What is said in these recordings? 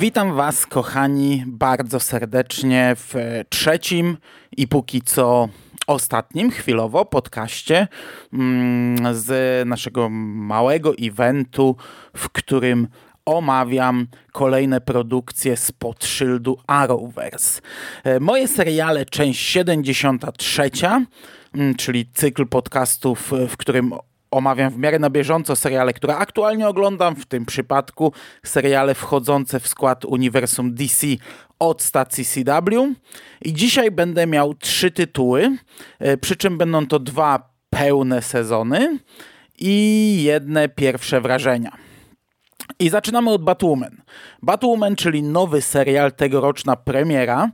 Witam Was, kochani, bardzo serdecznie w trzecim i póki co ostatnim, chwilowo, podcaście mm, z naszego małego eventu, w którym omawiam kolejne produkcje spod szyldu Arrowverse. E, moje seriale, część 73, mm, czyli cykl podcastów, w którym omawiam w miarę na bieżąco seriale, które aktualnie oglądam, w tym przypadku seriale wchodzące w skład uniwersum DC od stacji CW. I dzisiaj będę miał trzy tytuły, e, przy czym będą to dwa pełne sezony i jedne pierwsze wrażenia. I zaczynamy od Batwoman. Batwoman, czyli nowy serial, tegoroczna premiera,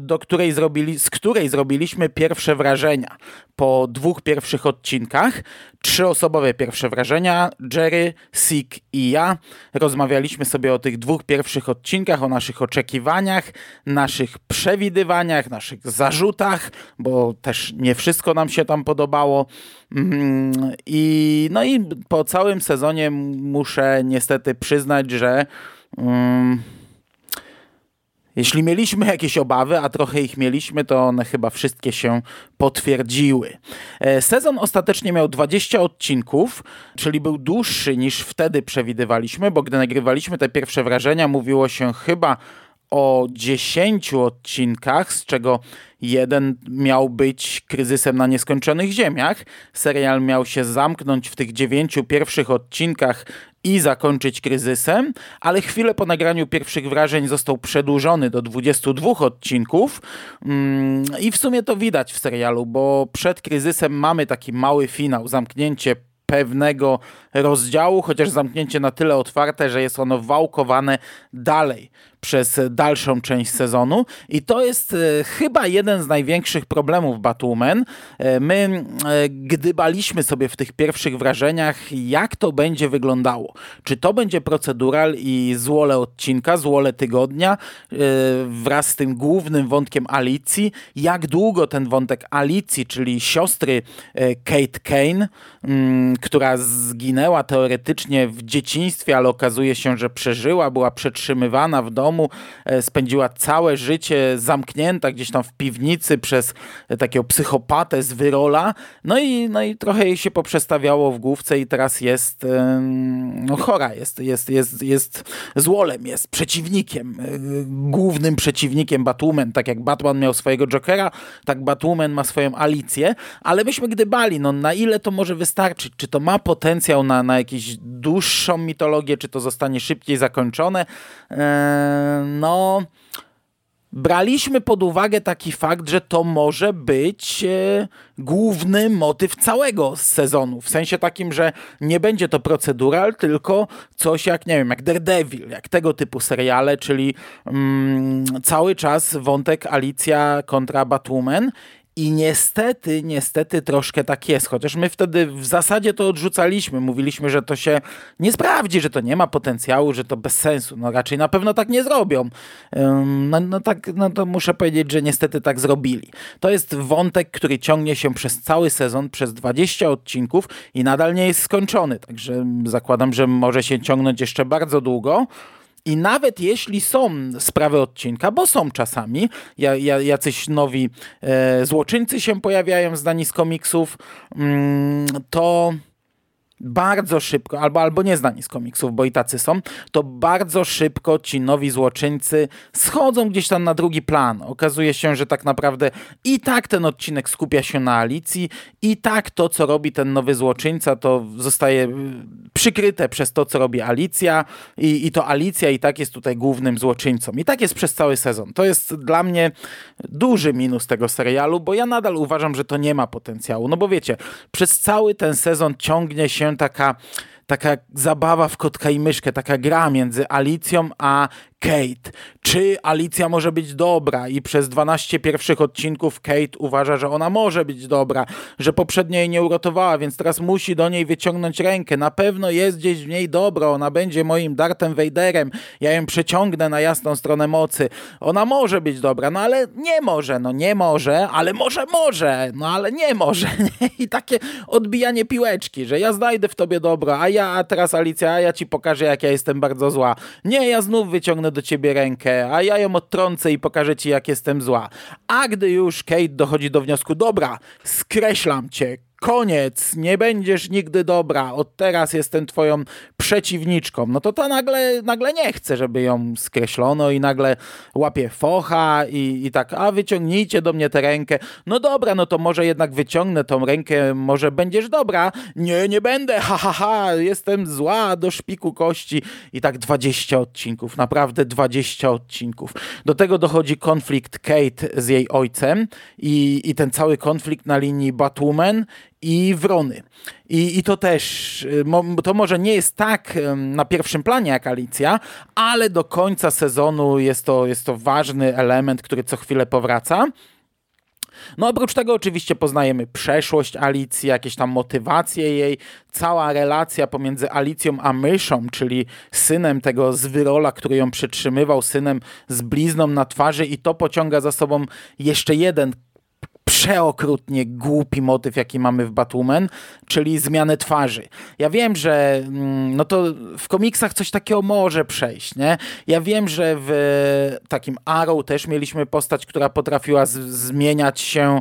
do której zrobili, z której zrobiliśmy pierwsze wrażenia po dwóch pierwszych odcinkach. Trzyosobowe pierwsze wrażenia. Jerry, Sik i ja rozmawialiśmy sobie o tych dwóch pierwszych odcinkach, o naszych oczekiwaniach, naszych przewidywaniach, naszych zarzutach, bo też nie wszystko nam się tam podobało. Mm, I, no i po całym sezonie muszę niestety przyznać, że. Um, jeśli mieliśmy jakieś obawy, a trochę ich mieliśmy, to one chyba wszystkie się potwierdziły. E, sezon ostatecznie miał 20 odcinków, czyli był dłuższy niż wtedy przewidywaliśmy, bo gdy nagrywaliśmy te pierwsze wrażenia, mówiło się chyba o 10 odcinkach, z czego jeden miał być kryzysem na nieskończonych ziemiach. Serial miał się zamknąć w tych dziewięciu pierwszych odcinkach i zakończyć kryzysem, ale chwilę po nagraniu pierwszych wrażeń został przedłużony do 22 odcinków. Mm, i w sumie to widać w serialu, bo przed kryzysem mamy taki mały finał, zamknięcie pewnego rozdziału, chociaż zamknięcie na tyle otwarte, że jest ono wałkowane dalej przez dalszą część sezonu i to jest e, chyba jeden z największych problemów Batwoman. E, my e, gdybaliśmy sobie w tych pierwszych wrażeniach, jak to będzie wyglądało. Czy to będzie procedural i złole odcinka, złole tygodnia wraz z tym głównym wątkiem Alicji, jak długo ten wątek Alicji, czyli siostry Kate Kane, mm, która zginęła teoretycznie w dzieciństwie, ale okazuje się, że przeżyła, była przetrzymywana w domu, domu, e, spędziła całe życie zamknięta gdzieś tam w piwnicy przez takiego psychopatę z Wyrola, no i, no i trochę jej się poprzestawiało w główce i teraz jest no, chora, jest, jest, jest, jest złolem, jest przeciwnikiem, e, głównym przeciwnikiem Batwoman, tak jak Batman miał swojego Jokera, tak Batwoman ma swoją Alicję, ale myśmy gdybali, no na ile to może wystarczyć, czy to ma potencjał na, na jakąś dłuższą mitologię, czy to zostanie szybciej zakończone, eee, no braliśmy pod uwagę taki fakt, że to może być e, główny motyw całego sezonu. W sensie takim, że nie będzie to procedural, tylko coś jak, nie wiem, jak Daredevil, jak tego typu seriale, czyli mm, cały czas wątek Alicja kontra Batwoman i niestety, niestety troszkę tak jest, chociaż my wtedy w zasadzie to odrzucaliśmy. Mówiliśmy, że to się nie sprawdzi, że to nie ma potencjału, że to bez sensu. No raczej na pewno tak nie zrobią. No, no tak, no to muszę powiedzieć, że niestety tak zrobili. To jest wątek, który ciągnie się przez cały sezon, przez 20 odcinków i nadal nie jest skończony. Także zakładam, że może się ciągnąć jeszcze bardzo długo. I nawet jeśli są sprawy odcinka, bo są czasami, jacyś nowi e, złoczyńcy się pojawiają zdani z komiksów, mm, to bardzo szybko, albo, albo nie znani z komiksów, bo i tacy są, to bardzo szybko ci nowi złoczyńcy schodzą gdzieś tam na drugi plan. Okazuje się, że tak naprawdę i tak ten odcinek skupia się na Alicji, i tak to, co robi ten nowy złoczyńca, to zostaje y, przykryte przez to, co robi Alicja, i, i to Alicja i tak jest tutaj głównym złoczyńcą. I tak jest przez cały sezon. To jest dla mnie duży minus tego serialu, bo ja nadal uważam, że to nie ma potencjału. No bo wiecie, przez cały ten sezon ciągnie się taka taka zabawa w kotka i myszkę, taka gra między Alicją a Kate. Czy Alicja może być dobra? I przez 12 pierwszych odcinków Kate uważa, że ona może być dobra, że poprzednio jej nie uratowała, więc teraz musi do niej wyciągnąć rękę. Na pewno jest gdzieś w niej dobro, ona będzie moim Dartem Vaderem, ja ją przeciągnę na jasną stronę mocy. Ona może być dobra, no ale nie może, no nie może, ale może może, no ale nie może. I takie odbijanie piłeczki, że ja znajdę w tobie dobro, a ja Alicja, a teraz Alicja, a ja ci pokażę, jak ja jestem bardzo zła. Nie, ja znów wyciągnę do ciebie rękę, a ja ją odtrącę i pokażę ci, jak jestem zła. A gdy już Kate dochodzi do wniosku, dobra, skreślam cię, koniec, nie będziesz nigdy dobra, od teraz jestem twoją przeciwniczką, no to ta nagle, nagle nie chce, żeby ją skreślono i nagle łapie focha i, i tak, a wyciągnijcie do mnie tę rękę. No dobra, no to może jednak wyciągnę tą rękę, może będziesz dobra. Nie, nie będę, ha, ha, ha, jestem zła do szpiku kości. I tak 20 odcinków, naprawdę 20 odcinków. Do tego dochodzi konflikt Kate z jej ojcem i, i ten cały konflikt na linii Batwoman i Wrony. I, I to też, y, to może nie jest tak na pierwszym planie jak Alicja, ale do końca sezonu jest to, jest to ważny element, który co chwilę powraca. No oprócz tego oczywiście poznajemy przeszłość Alicji, jakieś tam motywacje jej, cała relacja pomiędzy Alicją a Myszą, czyli synem tego zwyrola, który ją przytrzymywał, synem z blizną na twarzy i to pociąga za sobą jeszcze jeden przeokrutnie głupi motyw, jaki mamy w Batwoman, czyli zmianę twarzy. Ja wiem, że mm, no to w komiksach coś takiego może przejść, nie? Ja wiem, że w takim Arrow też mieliśmy postać, która potrafiła zmieniać się,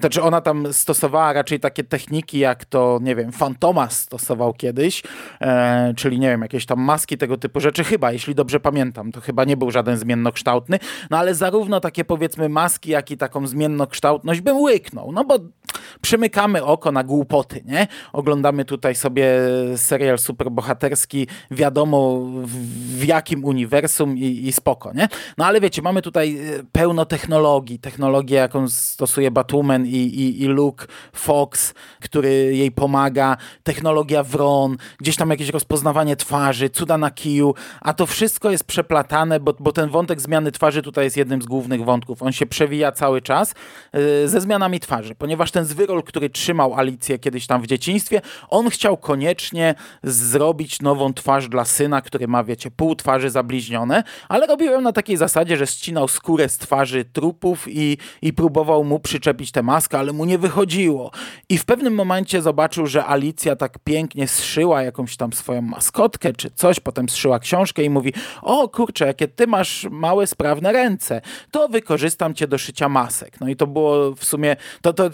znaczy ona tam stosowała raczej takie techniki, jak to, nie wiem, Fantomas stosował kiedyś, e, czyli nie wiem, jakieś tam maski tego typu rzeczy, chyba, jeśli dobrze pamiętam, to chyba nie był żaden zmiennokształtny, no ale zarówno takie powiedzmy maski, jak i taką zmiennokształtność bym łyknął, no bo przymykamy oko na głupoty, nie? Oglądamy tutaj sobie serial superbohaterski, wiadomo w, jakim uniwersum i, i, spoko, nie? No ale wiecie, mamy tutaj e, pełno technologii, technologię jaką stosuje Batwoman i, i, i Luke Fox, który jej pomaga, technologia Wron, gdzieś tam jakieś rozpoznawanie twarzy, cuda na kiju, a to wszystko jest przeplatane, bo, bo ten wątek zmiany twarzy tutaj jest jednym z głównych wątków. On się przewija cały czas yy, zmianami twarzy, ponieważ ten zwyrol, który trzymał Alicję kiedyś tam w dzieciństwie, on chciał koniecznie zrobić nową twarz dla syna, który ma, wiecie, pół twarzy zabliźnione, ale robił ją na takiej zasadzie, że ścinał skórę z twarzy trupów i, i próbował mu przyczepić tę maskę, ale mu nie wychodziło. I w pewnym momencie zobaczył, że Alicja tak pięknie zszyła jakąś tam swoją maskotkę czy coś, potem zszyła książkę i mówi, o kurczę, jakie ty masz małe, sprawne ręce, to wykorzystam cię do szycia masek. No i to było w sumie, to, to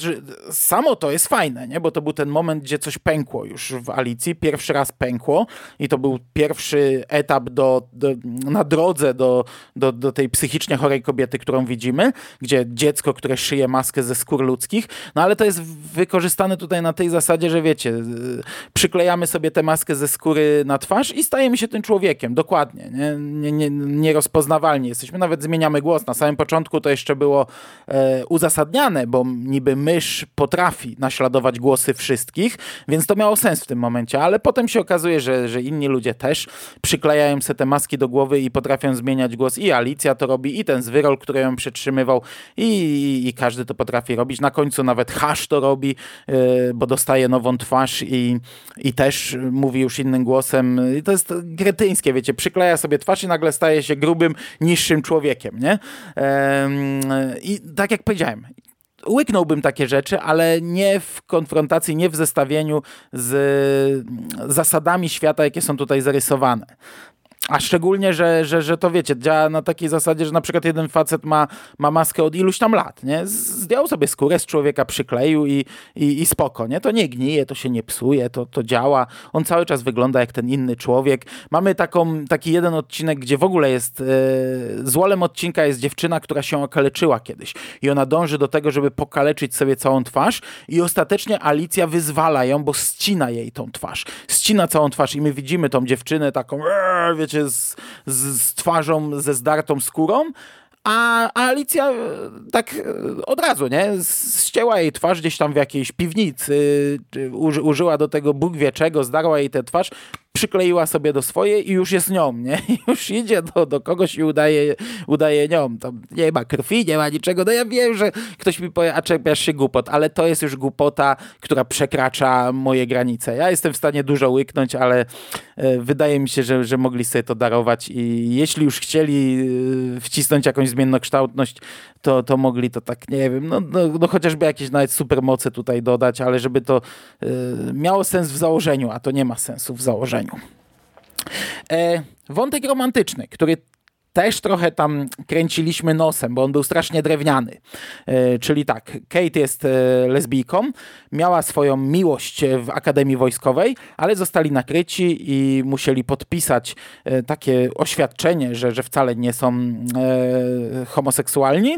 samo to jest fajne, nie? bo to był ten moment, gdzie coś pękło już w Alicji, pierwszy raz pękło i to był pierwszy etap do, do na drodze do, do, do tej psychicznie chorej kobiety, którą widzimy, gdzie dziecko, które szyje maskę ze skór ludzkich, no ale to jest wykorzystane tutaj na tej zasadzie, że wiecie, przyklejamy sobie tę maskę ze skóry na twarz i stajemy się tym człowiekiem, dokładnie, nie, nie, nie, nierozpoznawalni jesteśmy, nawet zmieniamy głos. Na samym początku to jeszcze było e, uzasadniane, bo niby mysz potrafi naśladować głosy wszystkich, więc to miało sens w tym momencie, ale potem się okazuje, że, że inni ludzie też przyklejają sobie te maski do głowy i potrafią zmieniać głos i Alicja to robi, i ten zwyrol, który ją przytrzymywał i, i, i każdy to potrafi robić. Na końcu nawet Hash to robi, yy, bo dostaje nową twarz i, i też mówi już innym głosem. I to jest gretyńskie, wiecie, przykleja sobie twarz i nagle staje się grubym, niższym człowiekiem, nie? Yy, I tak jak powiedziałem, łyknąłbym takie rzeczy, ale nie w konfrontacji, nie w zestawieniu z zasadami świata, jakie są tutaj zarysowane. A szczególnie, że, że, że to wiecie, działa na takiej zasadzie, że na przykład jeden facet ma, ma maskę od iluś tam lat, nie? Zdjął sobie skórę z człowieka, przykleił i, i, i spoko, nie? To nie gnije, to się nie psuje, to, to działa. On cały czas wygląda jak ten inny człowiek. Mamy taką, taki jeden odcinek, gdzie w ogóle jest, yy, złolem odcinka jest dziewczyna, która się okaleczyła kiedyś i ona dąży do tego, żeby pokaleczyć sobie całą twarz i ostatecznie Alicja wyzwala ją, bo ścina jej tą twarz. Ścina całą twarz i my widzimy tą dziewczynę taką, wiecie, z, z, z twarzą, ze zdartą skórą, a, Alicja e, tak e, od razu, nie? Ścięła jej twarz gdzieś tam w jakiejś piwnicy, uży, użyła do tego Bóg wie czego, zdarła jej tę twarz, przykleiła sobie do swojej i już jest nią, nie? Już idzie do, do kogoś i udaje, udaje nią. Tam nie ma krwi, nie ma niczego. No ja wiem, że ktoś mi powie, a czepiasz się głupot, ale to jest już głupota, która przekracza moje granice. Ja jestem w stanie dużo łyknąć, ale e, wydaje mi się, że, że mogli sobie to darować i jeśli już chcieli e, wcisnąć jakąś zmiennokształtność, to, to mogli to tak, nie wiem, no, no, no chociażby jakieś nawet supermoce tutaj dodać, ale żeby to y, miało sens w założeniu, a to nie ma sensu w założeniu. E, wątek romantyczny, który też trochę tam kręciliśmy nosem, bo on był strasznie drewniany. E, czyli tak, Kate jest e, lesbijką, miała swoją miłość w Akademii Wojskowej, ale zostali nakryci i musieli podpisać e, takie oświadczenie, że, że wcale nie są homoseksualni.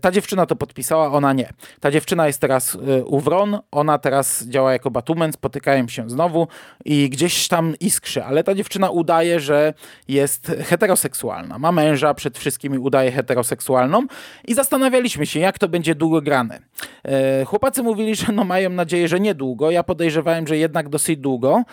Ta dziewczyna to podpisała, ona nie. Ta dziewczyna jest teraz u Wron, ona teraz działa jako batumen, spotykają się znowu i gdzieś tam iskrzy, ale ta dziewczyna udaje, że jest heteroseksualna Ma męża, przed wszystkimi udaje heteroseksualną i zastanawialiśmy się, jak to będzie długo grane. E, chłopacy mówili, że no mają nadzieję, że niedługo. Ja podejrzewałem, że jednak dosyć długo.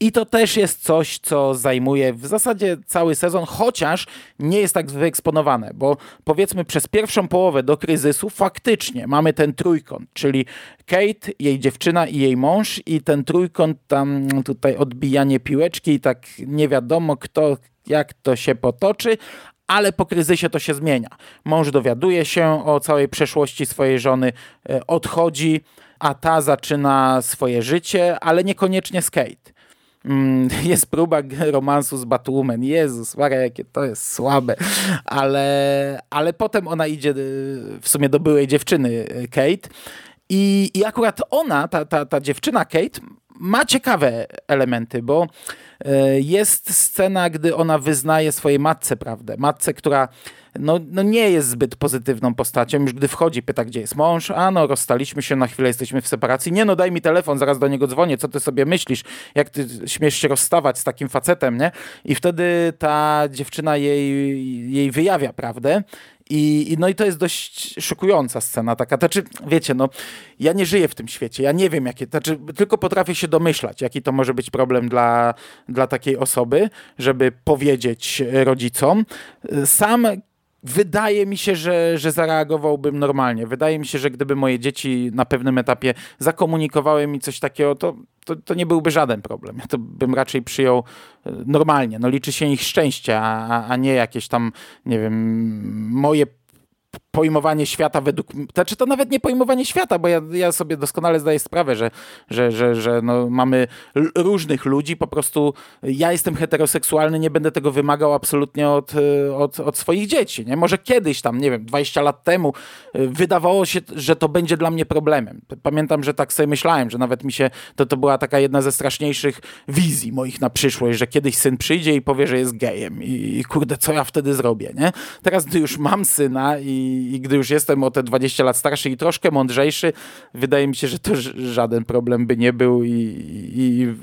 I to też jest coś, co zajmuje w zasadzie cały sezon, chociaż nie jest tak wyeksponowane, bo powiedzmy przez pierwszą połowę do kryzysu faktycznie mamy ten trójkąt, czyli Kate, jej dziewczyna i jej mąż i ten trójkąt tam tutaj odbijanie piłeczki i tak nie wiadomo kto jak to się potoczy, ale po kryzysie to się zmienia. Mąż dowiaduje się o całej przeszłości swojej żony, e, odchodzi, a ta zaczyna swoje życie, ale niekoniecznie z Kate. Mm, jest próba romansu z Batwoman. Jezus Maria, jakie to jest słabe. Ale, ale potem ona idzie e, w sumie do byłej dziewczyny e, Kate i, i akurat ona, ta, ta, ta dziewczyna Kate, ma ciekawe elementy, bo e, jest scena, gdy ona wyznaje swojej matce prawdę. Matce, która no, no nie jest zbyt pozytywną postacią. Już gdy wchodzi, pyta, gdzie jest mąż. A no, rozstaliśmy się, na chwilę jesteśmy w separacji. Nie no, daj mi telefon, zaraz do niego dzwonię. Co ty sobie myślisz? Jak ty śmiesz się rozstawać z takim facetem, nie? I wtedy ta dziewczyna jej, jej wyjawia prawdę. I, no i to jest dość szokująca scena taka. Znaczy, wiecie, no, ja nie żyję w tym świecie, ja nie wiem, jakie, znaczy, tylko potrafię się domyślać, jaki to może być problem dla, dla takiej osoby, żeby powiedzieć rodzicom. Sam wydaje mi się, że, że zareagowałbym normalnie. Wydaje mi się, że gdyby moje dzieci na pewnym etapie zakomunikowały mi coś takiego, to, to, to nie byłby żaden problem. Ja to bym raczej przyjął e, normalnie. No liczy się ich szczęście, a, a nie jakieś tam, nie wiem, moje pojmowanie świata według... Znaczy to nawet nie pojmowanie świata, bo ja, ja sobie doskonale zdaję sprawę, że, że, że, że no mamy różnych ludzi, po prostu ja jestem heteroseksualny, nie będę tego wymagał absolutnie od, od, od swoich dzieci. Nie? Może kiedyś tam, nie wiem, 20 lat temu y, wydawało się, że to będzie dla mnie problemem. Pamiętam, że tak sobie myślałem, że nawet mi się, to, to była taka jedna ze straszniejszych wizji moich na przyszłość, że kiedyś syn przyjdzie i powie, że jest gejem i, i kurde, co ja wtedy zrobię, nie? Teraz, już mam syna i, i gdy już jestem o te 20 lat starszy i troszkę mądrzejszy, wydaje mi się, że to żaden problem by nie był i, i,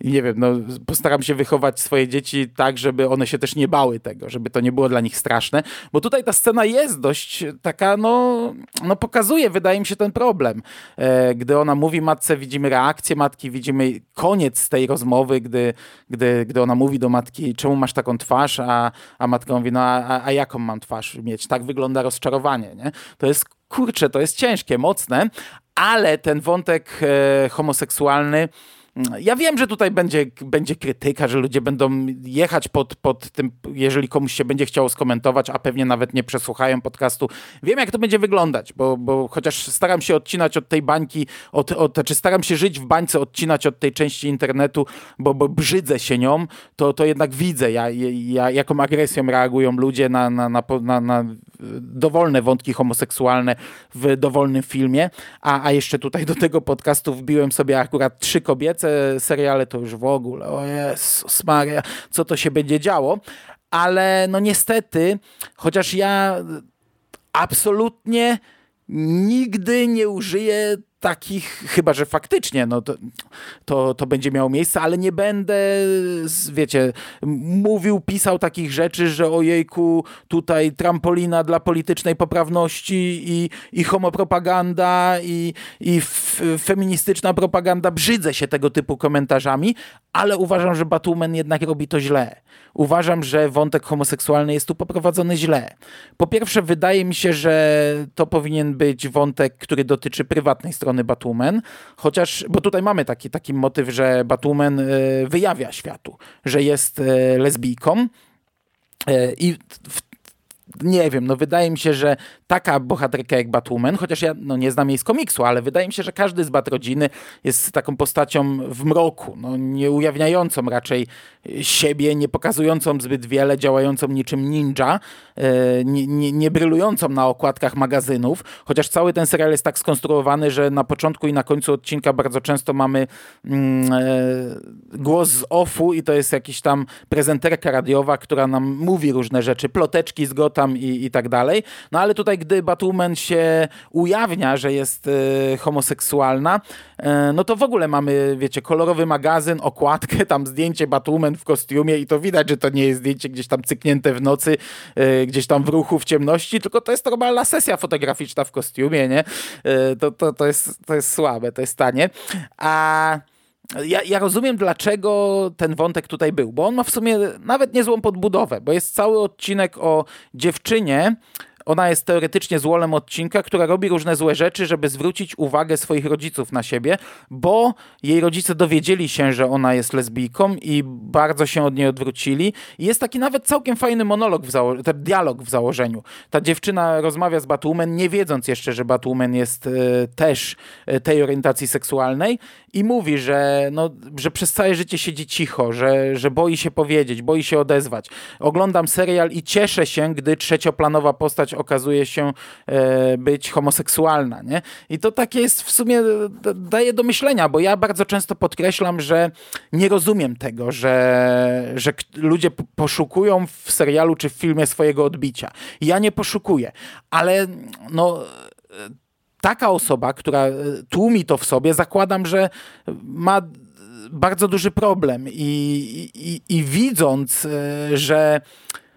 nie wiem, no, postaram się wychować swoje dzieci tak, żeby one się też nie bały tego, żeby to nie było dla nich straszne, bo tutaj ta scena jest dość taka, no, no pokazuje, wydaje mi się, ten problem. E, gdy ona mówi matce, widzimy reakcję matki, widzimy koniec tej rozmowy, gdy, gdy, gdy ona mówi do matki, czemu masz taką twarz, a, a matka mówi, no a, a jaką mam twarz mieć? Tak wygląda rozczarowanie, nie? To jest kurczę, to jest ciężkie, mocne, ale ten wątek e, homoseksualny ja wiem, że tutaj będzie, będzie krytyka, że ludzie będą jechać pod, pod tym, jeżeli komuś się będzie chciało skomentować, a pewnie nawet nie przesłuchają podcastu. Wiem, jak to będzie wyglądać, bo, bo chociaż staram się odcinać od tej bańki, od, od, czy staram się żyć w bańce, odcinać od tej części internetu, bo, bo brzydzę się nią, to, to jednak widzę, ja, ja, jaką agresją reagują ludzie na, na, na, na, na dowolne wątki homoseksualne w dowolnym filmie, a, a jeszcze tutaj do tego podcastu wbiłem sobie akurat trzy kobiece seriale, to już w ogóle, o Jezus Maria, co to się będzie działo, ale no niestety, chociaż ja absolutnie nigdy nie użyję takich, chyba że faktycznie no to, to, to będzie miało miejsce, ale nie będę, wiecie, mówił, pisał takich rzeczy, że ojejku, tutaj trampolina dla politycznej poprawności i, i homopropaganda i, i feministyczna propaganda. Brzydzę się tego typu komentarzami, ale uważam, że Batumen jednak robi to źle. Uważam, że wątek homoseksualny jest tu poprowadzony źle. Po pierwsze, wydaje mi się, że to powinien być wątek, który dotyczy prywatnej strony Batumen, chociaż, bo tutaj mamy taki, taki motyw, że Batumen e, wyjawia światu, że jest e, lesbijką. E, I w nie wiem, no wydaje mi się, że taka bohaterka jak Batwoman, chociaż ja no, nie znam jej z komiksu, ale wydaje mi się, że każdy z Batrodziny jest taką postacią w mroku, no, nie ujawniającą raczej siebie, nie pokazującą zbyt wiele, działającą niczym ninja, e, nie, nie, nie brylującą na okładkach magazynów, chociaż cały ten serial jest tak skonstruowany, że na początku i na końcu odcinka bardzo często mamy mm, e, głos z offu i to jest jakiś tam prezenterka radiowa, która nam mówi różne rzeczy, ploteczki z Gotham i, i tak dalej. No ale tutaj, gdy Batwoman się ujawnia, że jest e, homoseksualna, e, no to w ogóle mamy, wiecie, kolorowy magazyn, okładkę, tam zdjęcie Batwoman w kostiumie i to widać, że to nie jest zdjęcie gdzieś tam cyknięte w nocy, e, gdzieś tam w ruchu, w ciemności, tylko to jest normalna sesja fotograficzna w kostiumie, nie? E, to, to, to, jest, to jest słabe, to jest tanie. A... Ja, ja, rozumiem, dlaczego ten wątek tutaj był, bo on ma w sumie nawet niezłą podbudowę, bo jest cały odcinek o dziewczynie, ona jest teoretycznie złolem odcinka, która robi różne złe rzeczy, żeby zwrócić uwagę swoich rodziców na siebie, bo jej rodzice dowiedzieli się, że ona jest lesbijką i bardzo się od niej odwrócili. I jest taki nawet całkiem fajny monolog, w zało- ten dialog w założeniu. Ta dziewczyna rozmawia z Batwoman, nie wiedząc jeszcze, że Batwoman jest e, też e, tej orientacji seksualnej i mówi, że, no, że przez całe życie siedzi cicho, że, że boi się powiedzieć, boi się odezwać. Oglądam serial i cieszę się, gdy trzecioplanowa postać okazuje się e, być homoseksualna. Nie? I to takie jest w sumie, daje do myślenia, bo ja bardzo często podkreślam, że nie rozumiem tego, że, że ludzie poszukują w serialu czy w filmie swojego odbicia. Ja nie poszukuję, ale no taka osoba, która tłumi to w sobie, zakładam, że ma bardzo duży problem i, i, i widząc, e, że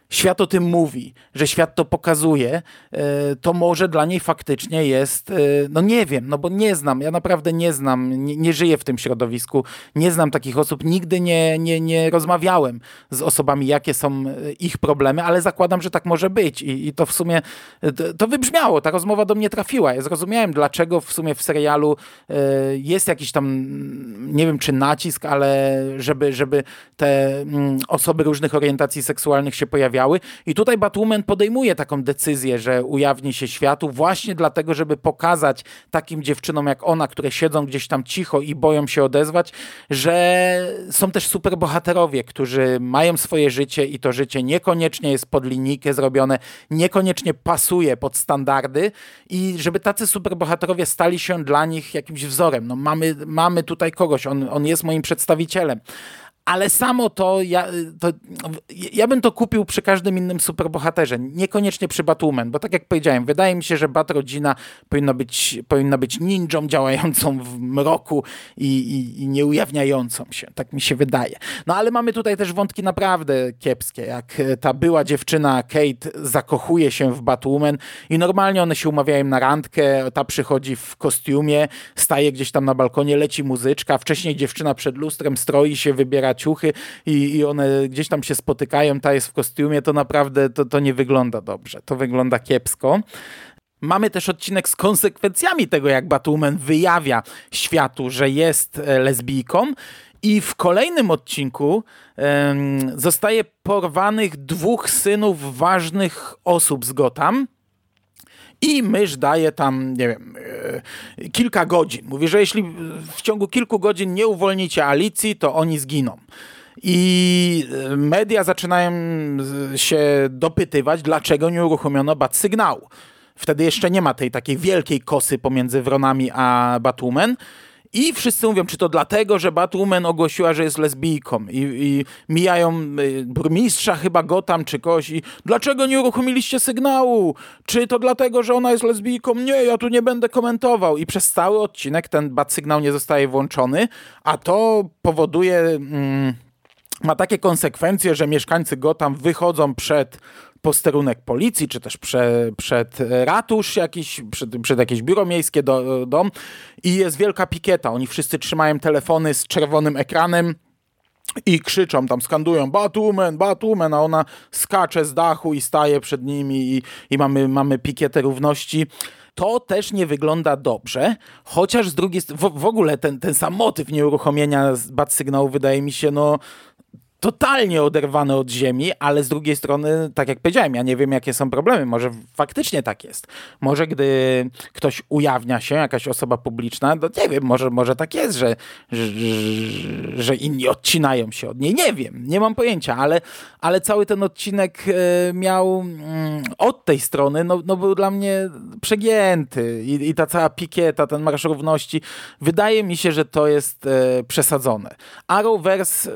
świat o tym mówi, że świat to pokazuje, e, to może dla niej faktycznie jest, e, no nie wiem, no bo nie znam, ja naprawdę nie znam, nie, nie żyję w tym środowisku, nie znam takich osób, nigdy nie, nie, nie rozmawiałem z osobami, jakie są e, ich problemy, ale zakładam, że tak może być i, i to w sumie, to wybrzmiało, ta rozmowa do mnie trafiła, ja zrozumiałem, dlaczego w sumie w serialu jest jakiś tam, nie wiem czy nacisk, ale żeby, żeby te mm, osoby różnych orientacji seksualnych się pojawiały, pojawiały. I tutaj Batwoman podejmuje taką decyzję, że ujawni się światu właśnie dlatego, żeby pokazać takim dziewczynom jak ona, które siedzą gdzieś tam cicho i boją się odezwać, że są też superbohaterowie, którzy mają swoje życie i to życie niekoniecznie jest pod linijkę zrobione, niekoniecznie pasuje pod standardy i żeby tacy superbohaterowie stali się dla nich jakimś wzorem. No mamy, mamy tutaj kogoś, on, on jest moim przedstawicielem ale samo to ja, to ja bym to kupił przy każdym innym superbohaterze, niekoniecznie przy Batwoman, bo tak jak powiedziałem, wydaje mi się, że Batrodzina powinna być, powinna być ninją działającą w mroku i, i, i nieujawniającą się, tak mi się wydaje. No ale mamy tutaj też wątki naprawdę kiepskie, jak ta była dziewczyna Kate zakochuje się w Batwoman i normalnie one się umawiają na randkę, ta przychodzi w kostiumie, staje gdzieś tam na balkonie, leci muzyczka, wcześniej dziewczyna przed lustrem stroi się, wybiera ciuchy i, i one gdzieś tam się spotykają, ta jest w kostiumie, to naprawdę to, to nie wygląda dobrze. To wygląda kiepsko. Mamy też odcinek z konsekwencjami tego, jak Batwoman wyjawia światu, że jest e, lesbijką. I w kolejnym odcinku um, zostaje porwanych dwóch synów ważnych osób z Gotham. I mysz daje tam, nie wiem, e, kilka godzin. Mówi, że jeśli w ciągu kilku godzin nie uwolnicie Alicji, to oni zginą. I e, media zaczynają się dopytywać, dlaczego nie uruchomiono bat sygnału. Wtedy jeszcze nie ma tej takiej wielkiej kosy pomiędzy Wronami a Batwoman. I wszyscy mówią, czy to dlatego, że Batwoman ogłosiła, że jest lesbijką i, i mijają y, burmistrza chyba Gotham czy kogoś i dlaczego nie uruchomiliście sygnału? Czy to dlatego, że ona jest lesbijką? Nie, ja tu nie będę komentował. I przez cały odcinek ten bat sygnał nie zostaje włączony, a to powoduje... Mm, ma takie konsekwencje, że mieszkańcy Gotham wychodzą przed posterunek policji, czy też prze, przed ratusz jakiś, przed, przed jakieś biuro miejskie, do, dom i jest wielka pikieta. Oni wszyscy trzymają telefony z czerwonym ekranem i krzyczą, tam skandują Batwoman, Batwoman, a ona skacze z dachu i staje przed nimi i, i mamy, mamy pikietę równości to też nie wygląda dobrze, chociaż z drugiej strony, w, w, ogóle ten, ten sam motyw nieuruchomienia bat sygnału wydaje mi się no totalnie oderwane od ziemi, ale z drugiej strony, tak jak powiedziałem, ja nie wiem, jakie są problemy. Może faktycznie tak jest. Może gdy ktoś ujawnia się, jakaś osoba publiczna, to nie wiem, może, może tak jest, że, że, że inni odcinają się od niej. Nie wiem, nie mam pojęcia, ale, ale cały ten odcinek e, miał mm, od tej strony, no, no był dla mnie przegięty I, i ta cała pikieta, ten Marsz Równości, wydaje mi się, że to jest e, przesadzone. Arrowverse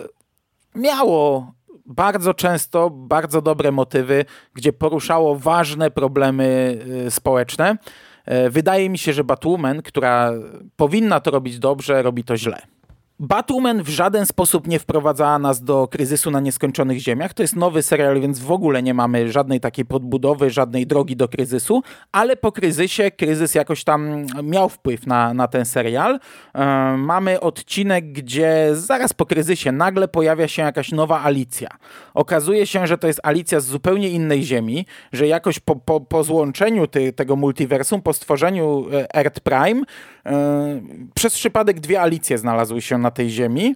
miało bardzo często bardzo dobre motywy, gdzie poruszało ważne problemy y, społeczne. E, wydaje mi się, że Batwoman, która powinna to robić dobrze, robi to źle. Batwoman w żaden sposób nie wprowadzała nas do kryzysu na nieskończonych ziemiach. To jest nowy serial, więc w ogóle nie mamy żadnej takiej podbudowy, żadnej drogi do kryzysu, ale po kryzysie kryzys jakoś tam miał wpływ na, na ten serial. E, mamy odcinek, gdzie zaraz po kryzysie nagle pojawia się jakaś nowa Alicja. Okazuje się, że to jest Alicja z zupełnie innej ziemi, że jakoś po, po, po złączeniu ty, tego multiversum, po stworzeniu e, Earth Prime, przez przypadek dwie Alicje znalazły się na tej ziemi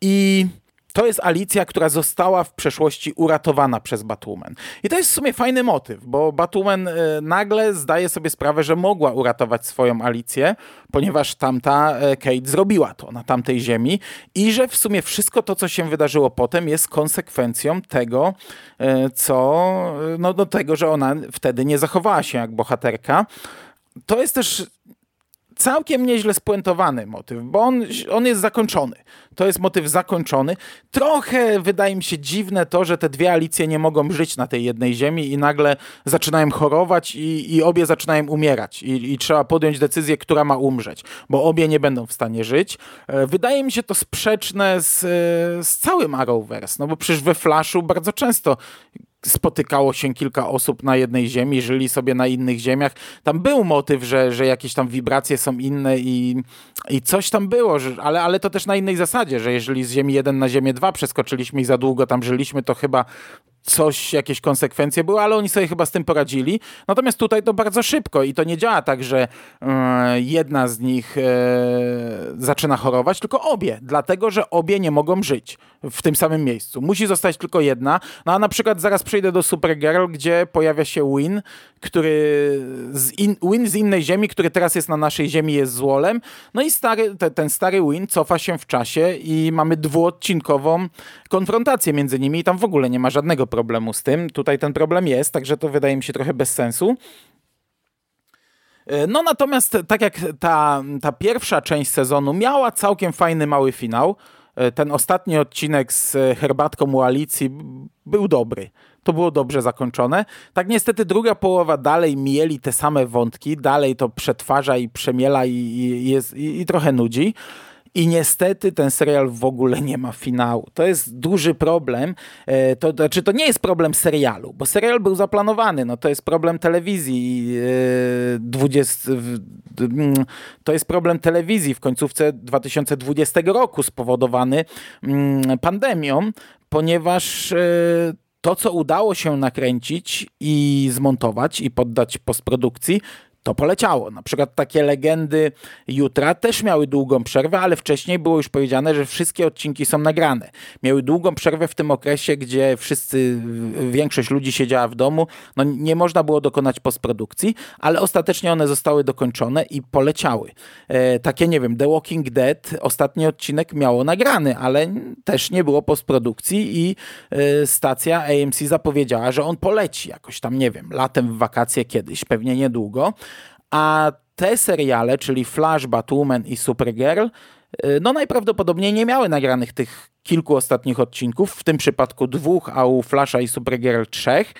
i to jest Alicja, która została w przeszłości uratowana przez Batwoman. I to jest w sumie fajny motyw, bo Batwoman e, nagle zdaje sobie sprawę, że mogła uratować swoją Alicję, ponieważ tamta e, Kate zrobiła to na tamtej ziemi i że w sumie wszystko to, co się wydarzyło potem jest konsekwencją tego, e, co, no do tego, że ona wtedy nie zachowała się jak bohaterka. To jest też całkiem nieźle spuentowany motyw, bo on, on jest zakończony. To jest motyw zakończony. Trochę wydaje mi się dziwne to, że te dwie Alicje nie mogą żyć na tej jednej ziemi i nagle zaczynają chorować i, i obie zaczynają umierać. I, I, trzeba podjąć decyzję, która ma umrzeć, bo obie nie będą w stanie żyć. E, wydaje mi się to sprzeczne z, z całym Arrowverse, no bo przecież we Flashu bardzo często spotykało się kilka osób na jednej ziemi, żyli sobie na innych ziemiach. Tam był motyw, że, że jakieś tam wibracje są inne i, i coś tam było, że, ale, ale to też na innej zasadzie, że jeżeli z ziemi 1 na ziemię 2 przeskoczyliśmy i za długo tam żyliśmy, to chyba coś, jakieś konsekwencje były, ale oni sobie chyba z tym poradzili. Natomiast tutaj to bardzo szybko i to nie działa tak, że e, jedna z nich e, zaczyna chorować, tylko obie, dlatego że obie nie mogą żyć w tym samym miejscu. Musi zostać tylko jedna. No a na przykład zaraz przejdę do Supergirl, gdzie pojawia się Win, który z in, Win z innej ziemi, który teraz jest na naszej ziemi, jest złolem. No i stary, te, ten stary Win cofa się w czasie i mamy dwuodcinkową konfrontację między nimi i tam w ogóle nie ma żadnego problemu z tym. Tutaj ten problem jest, także to wydaje mi się trochę bez sensu. E, no natomiast tak jak ta, ta pierwsza część sezonu miała całkiem fajny mały finał, e, ten ostatni odcinek z herbatką u Alicji był dobry. To było dobrze zakończone. Tak niestety druga połowa dalej mieli te same wątki, dalej to przetwarza i przemiela i, i, jest, i, i trochę nudzi. I niestety ten serial w ogóle nie ma finału. To jest duży problem. E, to znaczy, to nie jest problem serialu, bo serial był zaplanowany. No, to jest problem telewizji. 20, e, mm, to jest problem telewizji w końcówce 2020 roku spowodowany mm, pandemią, ponieważ e, to, co udało się nakręcić i zmontować i poddać postprodukcji, to poleciało. Na przykład takie legendy jutra też miały długą przerwę, ale wcześniej było już powiedziane, że wszystkie odcinki są nagrane. Miały długą przerwę w tym okresie, gdzie wszyscy, większość ludzi siedziała w domu. No nie można było dokonać postprodukcji, ale ostatecznie one zostały dokończone i poleciały. E, takie, nie wiem, The Walking Dead, ostatni odcinek miało nagrany, ale też nie było postprodukcji i e, stacja AMC zapowiedziała, że on poleci jakoś tam, nie wiem, latem w wakacje kiedyś, pewnie niedługo. A te seriale, czyli Flash, Batwoman i Supergirl, no najprawdopodobniej nie miały nagranych tych kilku ostatnich odcinków, w tym przypadku dwóch, a u Flasha i Supergirl trzech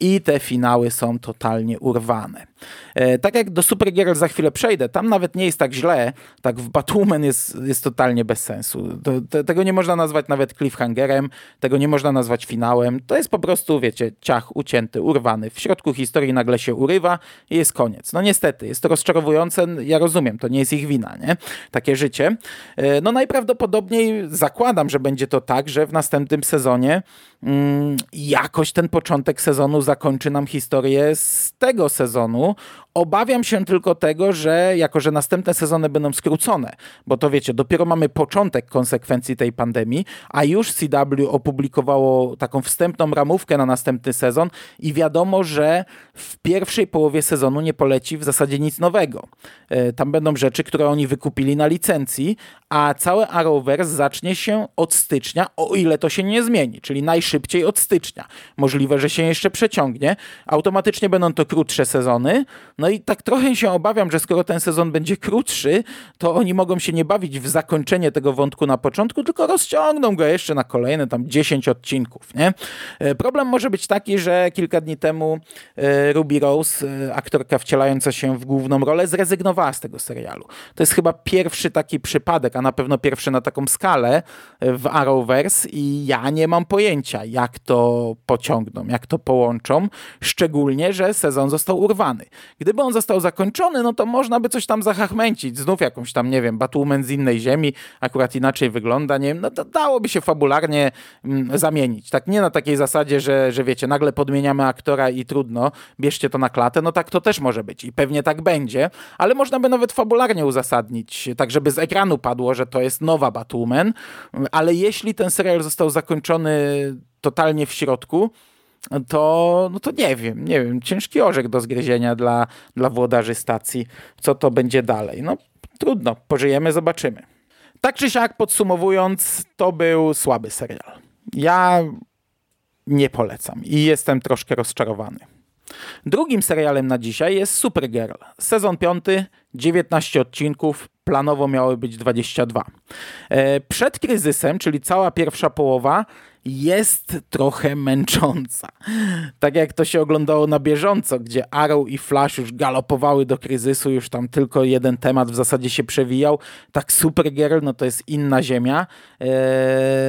i te finały są totalnie urwane. E, tak jak do Supergirl za chwilę przejdę, tam nawet nie jest tak źle, tak w Batwoman jest, jest totalnie bez sensu. To, to, tego nie można nazwać nawet cliffhangerem, tego nie można nazwać finałem. To jest po prostu, wiecie, ciach ucięty, urwany. W środku historii nagle się urywa i jest koniec. No niestety, jest to rozczarowujące, ja rozumiem, to nie jest ich wina, nie? Takie życie. E, no najprawdopodobniej zakładam, że będzie to tak, że w następnym sezonie mm, jakoś ten początek sezonu zakończy nam historię z tego sezonu, Obawiam się tylko tego, że jako, że następne sezony będą skrócone, bo to wiecie, dopiero mamy początek konsekwencji tej pandemii, a już CW opublikowało taką wstępną ramówkę na następny sezon i wiadomo, że w pierwszej połowie sezonu nie poleci w zasadzie nic nowego. E, tam będą rzeczy, które oni wykupili na licencji, a całe Arrowverse zacznie się od stycznia, o ile to się nie zmieni, czyli najszybciej od stycznia. Możliwe, że się jeszcze przeciągnie. Automatycznie będą to krótsze sezony, no i tak trochę się obawiam, że skoro ten sezon będzie krótszy, to oni mogą się nie bawić w zakończenie tego wątku na początku, tylko rozciągną go jeszcze na kolejne tam 10 odcinków. Nie? E, problem może być taki, że kilka dni temu e, Ruby Rose, e, aktorka wcielająca się w główną rolę, zrezygnowała z tego serialu. To jest chyba pierwszy taki przypadek, na pewno pierwszy na taką skalę w Arrowverse i ja nie mam pojęcia, jak to pociągną, jak to połączą, szczególnie, że sezon został urwany. Gdyby on został zakończony, no to można by coś tam zahachmęcić, znów jakąś tam, nie wiem, Batwoman z innej ziemi, akurat inaczej wygląda, nie wiem, no to dałoby się fabularnie mm, zamienić. Tak nie na takiej zasadzie, że, że wiecie, nagle podmieniamy aktora i trudno, bierzcie to na klatę, no tak to też może być i pewnie tak będzie, ale można by nawet fabularnie uzasadnić, tak żeby z ekranu padło, że to jest nowa Batwoman, ale jeśli ten serial został zakończony totalnie w środku, to, no to nie wiem, nie wiem, ciężki orzech do zgryzienia dla, dla włodarzy stacji, co to będzie dalej. No trudno, pożyjemy, zobaczymy. Tak czy siak podsumowując, to był słaby serial. Ja nie polecam i jestem troszkę rozczarowany. Drugim serialem na dzisiaj jest Supergirl. Sezon 5, 19 odcinków, planowo miały być 22. E, przed kryzysem, czyli cała pierwsza połowa, jest trochę męcząca. Tak jak to się oglądało na bieżąco, gdzie Arrow i Flash już galopowały do kryzysu, już tam tylko jeden temat w zasadzie się przewijał, tak Supergirl, no to jest inna ziemia, eee,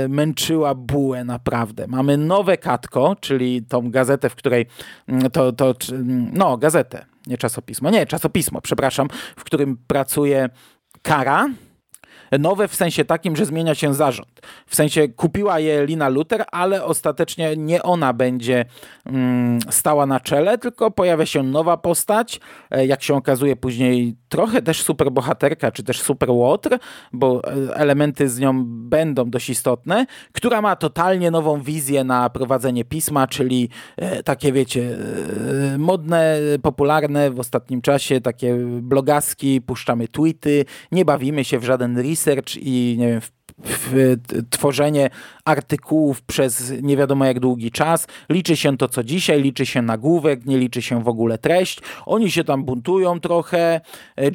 męczyła bułę naprawdę. Mamy nowe Katko, czyli tą gazetę, w której mm, to, to mm, no gazetę, nie czasopismo, nie czasopismo, przepraszam, w którym pracuje Kara, Nowe w sensie takim, że zmienia się zarząd. W sensie kupiła je Lina Luther, ale ostatecznie nie ona będzie mm, stała na czele, tylko pojawia się nowa postać, e, jak się okazuje później trochę też superbohaterka, czy też superłotr, bo e, elementy z nią będą dość istotne, która ma totalnie nową wizję na prowadzenie pisma, czyli e, takie wiecie, modne, popularne w ostatnim czasie, takie blogaski, puszczamy tweety, nie bawimy się w żaden research, research i nie wiem, tworzenie artykułów przez nie wiadomo jak długi czas. Liczy się to, co dzisiaj, liczy się nagłówek, nie liczy się w ogóle treść. Oni się tam buntują trochę.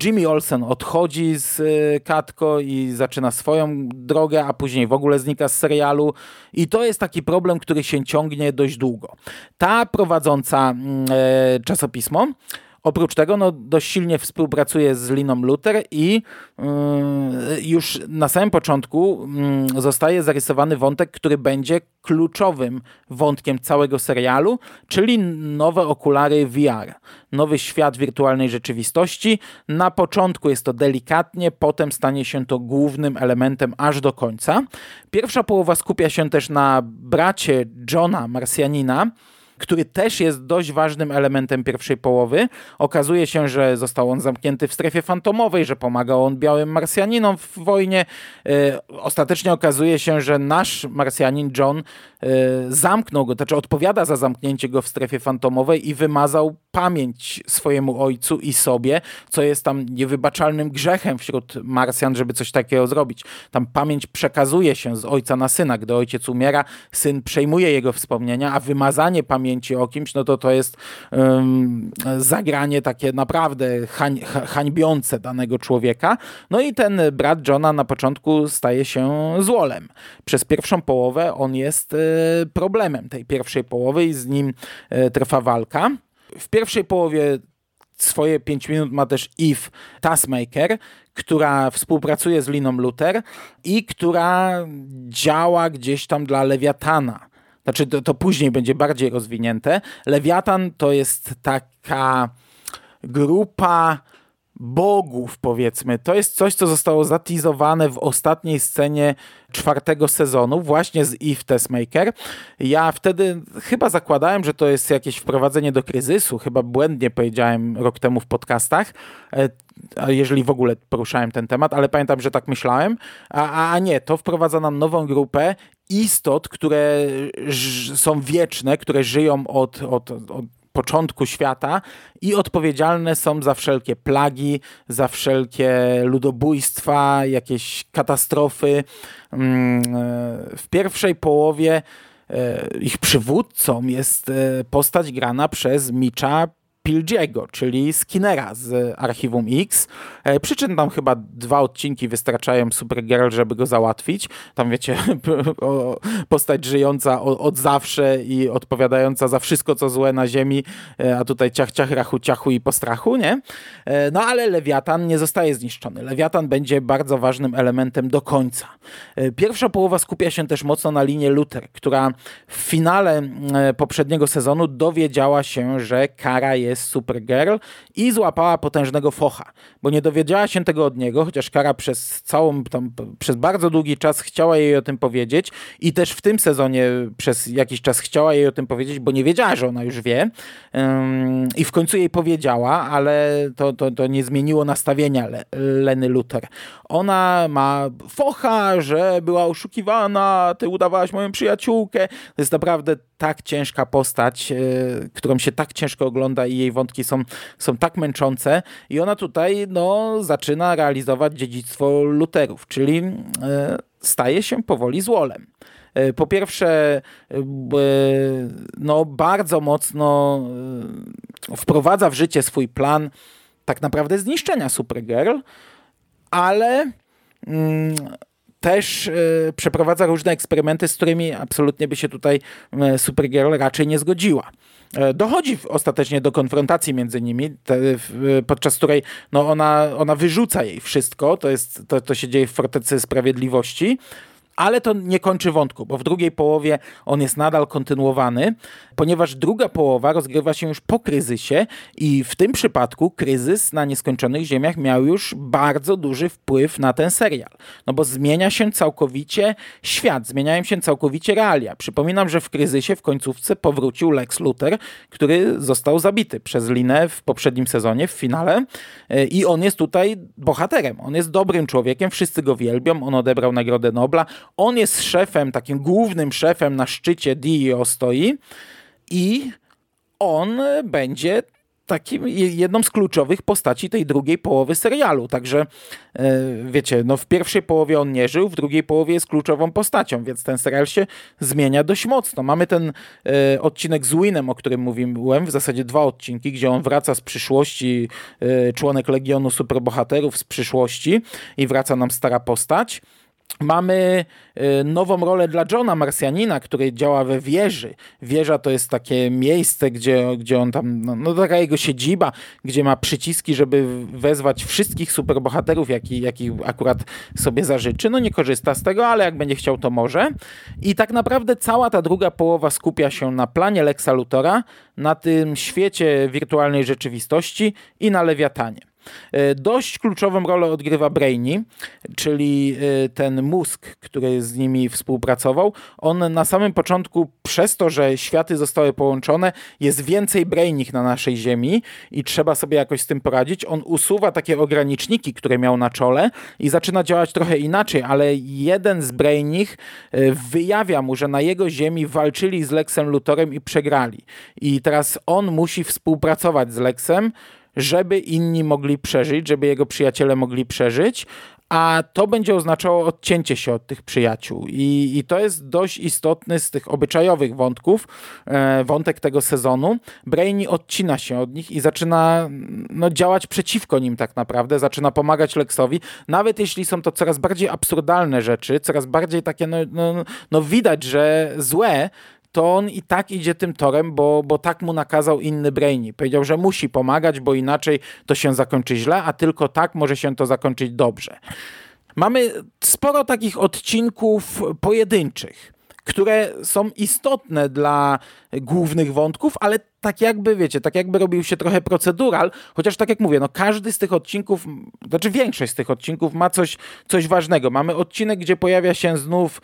Jimmy Olsen odchodzi z e, Katko i zaczyna swoją drogę, a później w ogóle znika z serialu. I to jest taki problem, który się ciągnie dość długo. Ta prowadząca mm, e, czasopismo Oprócz tego no, dość silnie współpracuje z Liną Luther i yy, już na samym początku yy, zostaje zarysowany wątek, który będzie kluczowym wątkiem całego serialu, czyli nowe okulary VR. Nowy świat wirtualnej rzeczywistości. Na początku jest to delikatnie, potem stanie się to głównym elementem aż do końca. Pierwsza połowa skupia się też na bracie Johna, Marsjanina, który też jest dość ważnym elementem pierwszej połowy. Okazuje się, że został on zamknięty w strefie fantomowej, że pomagał on białym Marsjaninom w wojnie. E, ostatecznie okazuje się, że nasz Marsjanin John zamknął go, to znaczy odpowiada za zamknięcie go w strefie fantomowej i wymazał pamięć swojemu ojcu i sobie, co jest tam niewybaczalnym grzechem wśród Marsjan, żeby coś takiego zrobić. Tam pamięć przekazuje się z ojca na syna. Gdy ojciec umiera, syn przejmuje jego wspomnienia, a wymazanie pamięci o kimś, no to to jest um, zagranie takie naprawdę hań, hańbiące danego człowieka. No i ten brat Johna na początku staje się złolem. Przez pierwszą połowę on jest e, problemem tej pierwszej połowy i z nim e, trwa walka. W pierwszej połowie swoje 5 minut ma też Eve Taskmaker, która współpracuje z Liną Luther i która działa gdzieś tam dla Lewiatana. Znaczy, to, to później będzie bardziej rozwinięte. Lewiatan to jest taka grupa bogów, powiedzmy. To jest coś, co zostało zatizowane w ostatniej scenie czwartego sezonu, właśnie z Eve Tessmaker. Ja wtedy chyba zakładałem, że to jest jakieś wprowadzenie do kryzysu, chyba błędnie powiedziałem rok temu w podcastach, e, jeżeli w ogóle poruszałem ten temat, ale pamiętam, że tak myślałem, a, a nie, to wprowadza nam nową grupę istot, które są wieczne, które żyją od, od, od początku świata i odpowiedzialne są za wszelkie plagi, za wszelkie ludobójstwa, jakieś katastrofy. Mm, e, w pierwszej połowie e, ich przywódcą jest e, postać grana przez Mitcha Pilgiego, czyli Skinnera z Archiwum X. E, przyczyn tam chyba dwa odcinki wystarczają Supergirl, żeby go załatwić. Tam wiecie, postać żyjąca od zawsze i odpowiadająca za wszystko, co złe na ziemi, e, a tutaj ciach, ciach, rachu, ciachu i postrachu, nie? E, no ale Lewiatan nie zostaje zniszczony. Lewiatan będzie bardzo ważnym elementem do końca. Pierwsza połowa skupia się też mocno na linie Luther, która w finale poprzedniego sezonu dowiedziała się, że Kara jest jest Supergirl i złapała potężnego focha, bo nie dowiedziała się tego od niego, chociaż Kara przez całą, tam, przez bardzo długi czas chciała jej o tym powiedzieć i też w tym sezonie przez jakiś czas chciała jej o tym powiedzieć, bo nie wiedziała, że ona już wie um, i w końcu jej powiedziała, ale to, to, to nie zmieniło nastawienia Le Leny Luther. Ona ma focha, że była oszukiwana, ty udawałaś moją przyjaciółkę. To jest naprawdę tak ciężka postać, yy, którą się tak ciężko ogląda i jej wątki są, są tak męczące i ona tutaj no, zaczyna realizować dziedzictwo Luterów, czyli yy, staje się powoli złolem. Yy, po pierwsze, no, bardzo mocno wprowadza w życie swój plan tak naprawdę zniszczenia Supergirl, ale mm, też przeprowadza różne eksperymenty, z którymi absolutnie by się tutaj Supergirl raczej nie zgodziła. Y, dochodzi ostatecznie do konfrontacji między nimi, te, podczas której no ona, ona wyrzuca jej wszystko, to, jest, to, to się dzieje w Fortecy Sprawiedliwości, ale to nie kończy wątku, bo w drugiej połowie on jest nadal kontynuowany, ponieważ druga połowa rozgrywa się już po kryzysie i w tym przypadku kryzys na nieskończonych ziemiach miał już bardzo duży wpływ na ten serial. No bo zmienia się całkowicie świat, zmieniają się całkowicie realia. Przypominam, że w kryzysie w końcówce powrócił Lex Luthor, który został zabity przez Linę w poprzednim sezonie, w finale e, i on jest tutaj bohaterem. On jest dobrym człowiekiem, wszyscy go wielbią, on odebrał Nagrodę Nobla, on jest szefem, takim głównym szefem na szczycie DIO stoi i on będzie takim jedną z kluczowych postaci tej drugiej połowy serialu. Także e, wiecie, no w pierwszej połowie on nie żył, w drugiej połowie jest kluczową postacią, więc ten serial się zmienia dość mocno. Mamy ten e, odcinek z Winem, o którym mówiłem, w zasadzie dwa odcinki, gdzie on wraca z przyszłości, e, członek Legionu Superbohaterów z przyszłości i wraca nam stara postać. Mamy y, nową rolę dla Johna Marsjanina, który działa we wieży. Wieża to jest takie miejsce, gdzie, gdzie on tam, no, no taka jego siedziba, gdzie ma przyciski, żeby wezwać wszystkich superbohaterów, jakich jaki akurat sobie zażyczy. No nie korzysta z tego, ale jak będzie chciał, to może. I tak naprawdę cała ta druga połowa skupia się na planie Lexa Lutora, na tym świecie wirtualnej rzeczywistości i na Lewiatanie. E, dość kluczową rolę odgrywa Brainy, czyli e, ten mózg, który z nimi współpracował. On na samym początku, przez to, że światy zostały połączone, jest więcej Brainig na naszej Ziemi i trzeba sobie jakoś z tym poradzić. On usuwa takie ograniczniki, które miał na czole i zaczyna działać trochę inaczej, ale jeden z Brainig e, wyjawia mu, że na jego Ziemi walczyli z Lexem Lutorem i przegrali. I teraz on musi współpracować z Lexem, żeby inni mogli przeżyć, żeby jego przyjaciele mogli przeżyć, a to będzie oznaczało odcięcie się od tych przyjaciół. I, i to jest dość istotny z tych obyczajowych wątków, e, wątek tego sezonu. Brainy odcina się od nich i zaczyna no, działać przeciwko nim tak naprawdę, zaczyna pomagać Lexowi, nawet jeśli są to coraz bardziej absurdalne rzeczy, coraz bardziej takie, no, no, no widać, że złe, to on i tak idzie tym torem, bo, bo tak mu nakazał inny Brainy. Powiedział, że musi pomagać, bo inaczej to się zakończy źle, a tylko tak może się to zakończyć dobrze. Mamy sporo takich odcinków pojedynczych, które są istotne dla głównych wątków, ale tak jakby, wiecie, tak jakby robił się trochę procedural, chociaż tak jak mówię, no każdy z tych odcinków, znaczy większość z tych odcinków ma coś, coś ważnego. Mamy odcinek, gdzie pojawia się znów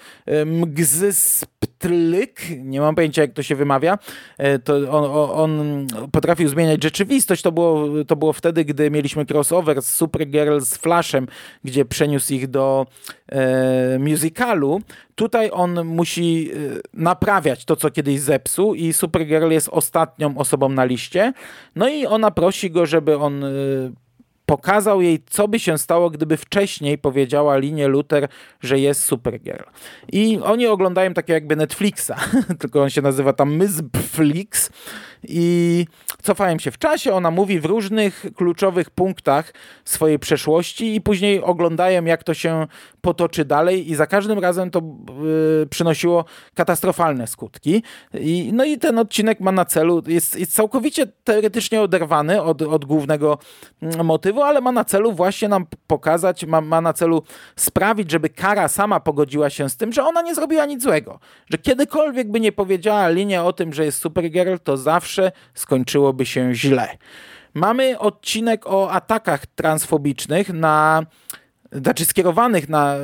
Mgzysptlyk, nie mam pojęcia jak to się wymawia, e, to on, on, potrafił zmieniać rzeczywistość, to było, to było wtedy, gdy mieliśmy crossover z Supergirl z Flashem, gdzie przeniósł ich do e, musicalu. Tutaj on musi e, naprawiać to, co kiedyś zepsuł i Supergirl jest ostatnią osobą na liście. No i ona prosi go, żeby on y, pokazał jej, co by się stało, gdyby wcześniej powiedziała linię Luther, że jest Supergirl. I oni oglądają takie jakby Netflixa, tylko on się nazywa tam Myzbflix i cofają się w czasie. Ona mówi w różnych kluczowych punktach swojej przeszłości i później oglądają, jak to się potoczy dalej i za każdym razem to yy, przynosiło katastrofalne skutki. I, no i ten odcinek ma na celu, jest, jest całkowicie teoretycznie oderwany od, od głównego mm, motywu, ale ma na celu właśnie nam pokazać, ma, ma na celu sprawić, żeby Kara sama pogodziła się z tym, że ona nie zrobiła nic złego. Że kiedykolwiek by nie powiedziała linię o tym, że jest Supergirl, to zawsze skończyłoby się źle. Mamy odcinek o atakach transfobicznych na znaczy skierowanych na, e,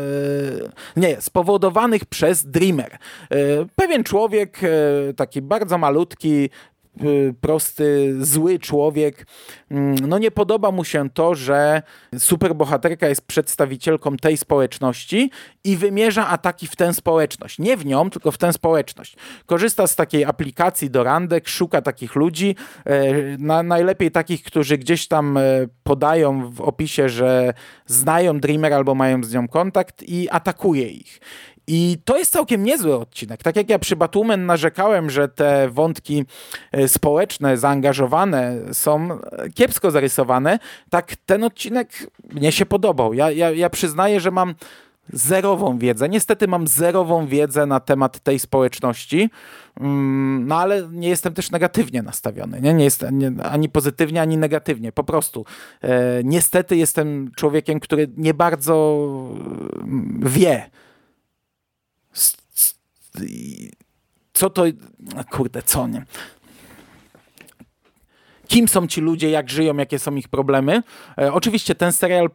nie, spowodowanych przez Dreamer. E, pewien człowiek, e, taki bardzo malutki, prosty, zły człowiek. Mm, no nie podoba mu się to, że superbohaterka jest przedstawicielką tej społeczności i wymierza ataki w tę społeczność. Nie w nią, tylko w tę społeczność. Korzysta z takiej aplikacji do randek, szuka takich ludzi, e, na, najlepiej takich, którzy gdzieś tam e, podają w opisie, że znają Dreamer albo mają z nią kontakt i atakuje ich. I to jest całkiem niezły odcinek. Tak jak ja przy Batwoman narzekałem, że te wątki e, społeczne, zaangażowane są e, kiepsko zarysowane, tak ten odcinek mnie się podobał. Ja, ja, ja przyznaję, że mam zerową wiedzę. Niestety mam zerową wiedzę na temat tej społeczności, mm, no ale nie jestem też negatywnie nastawiony. Nie, nie jestem ani pozytywnie, ani negatywnie. Po prostu e, niestety jestem człowiekiem, który nie bardzo mm, wie, co to, kurde, co nie? Kim są ci ludzie, jak żyją, jakie są ich problemy? E, oczywiście ten serial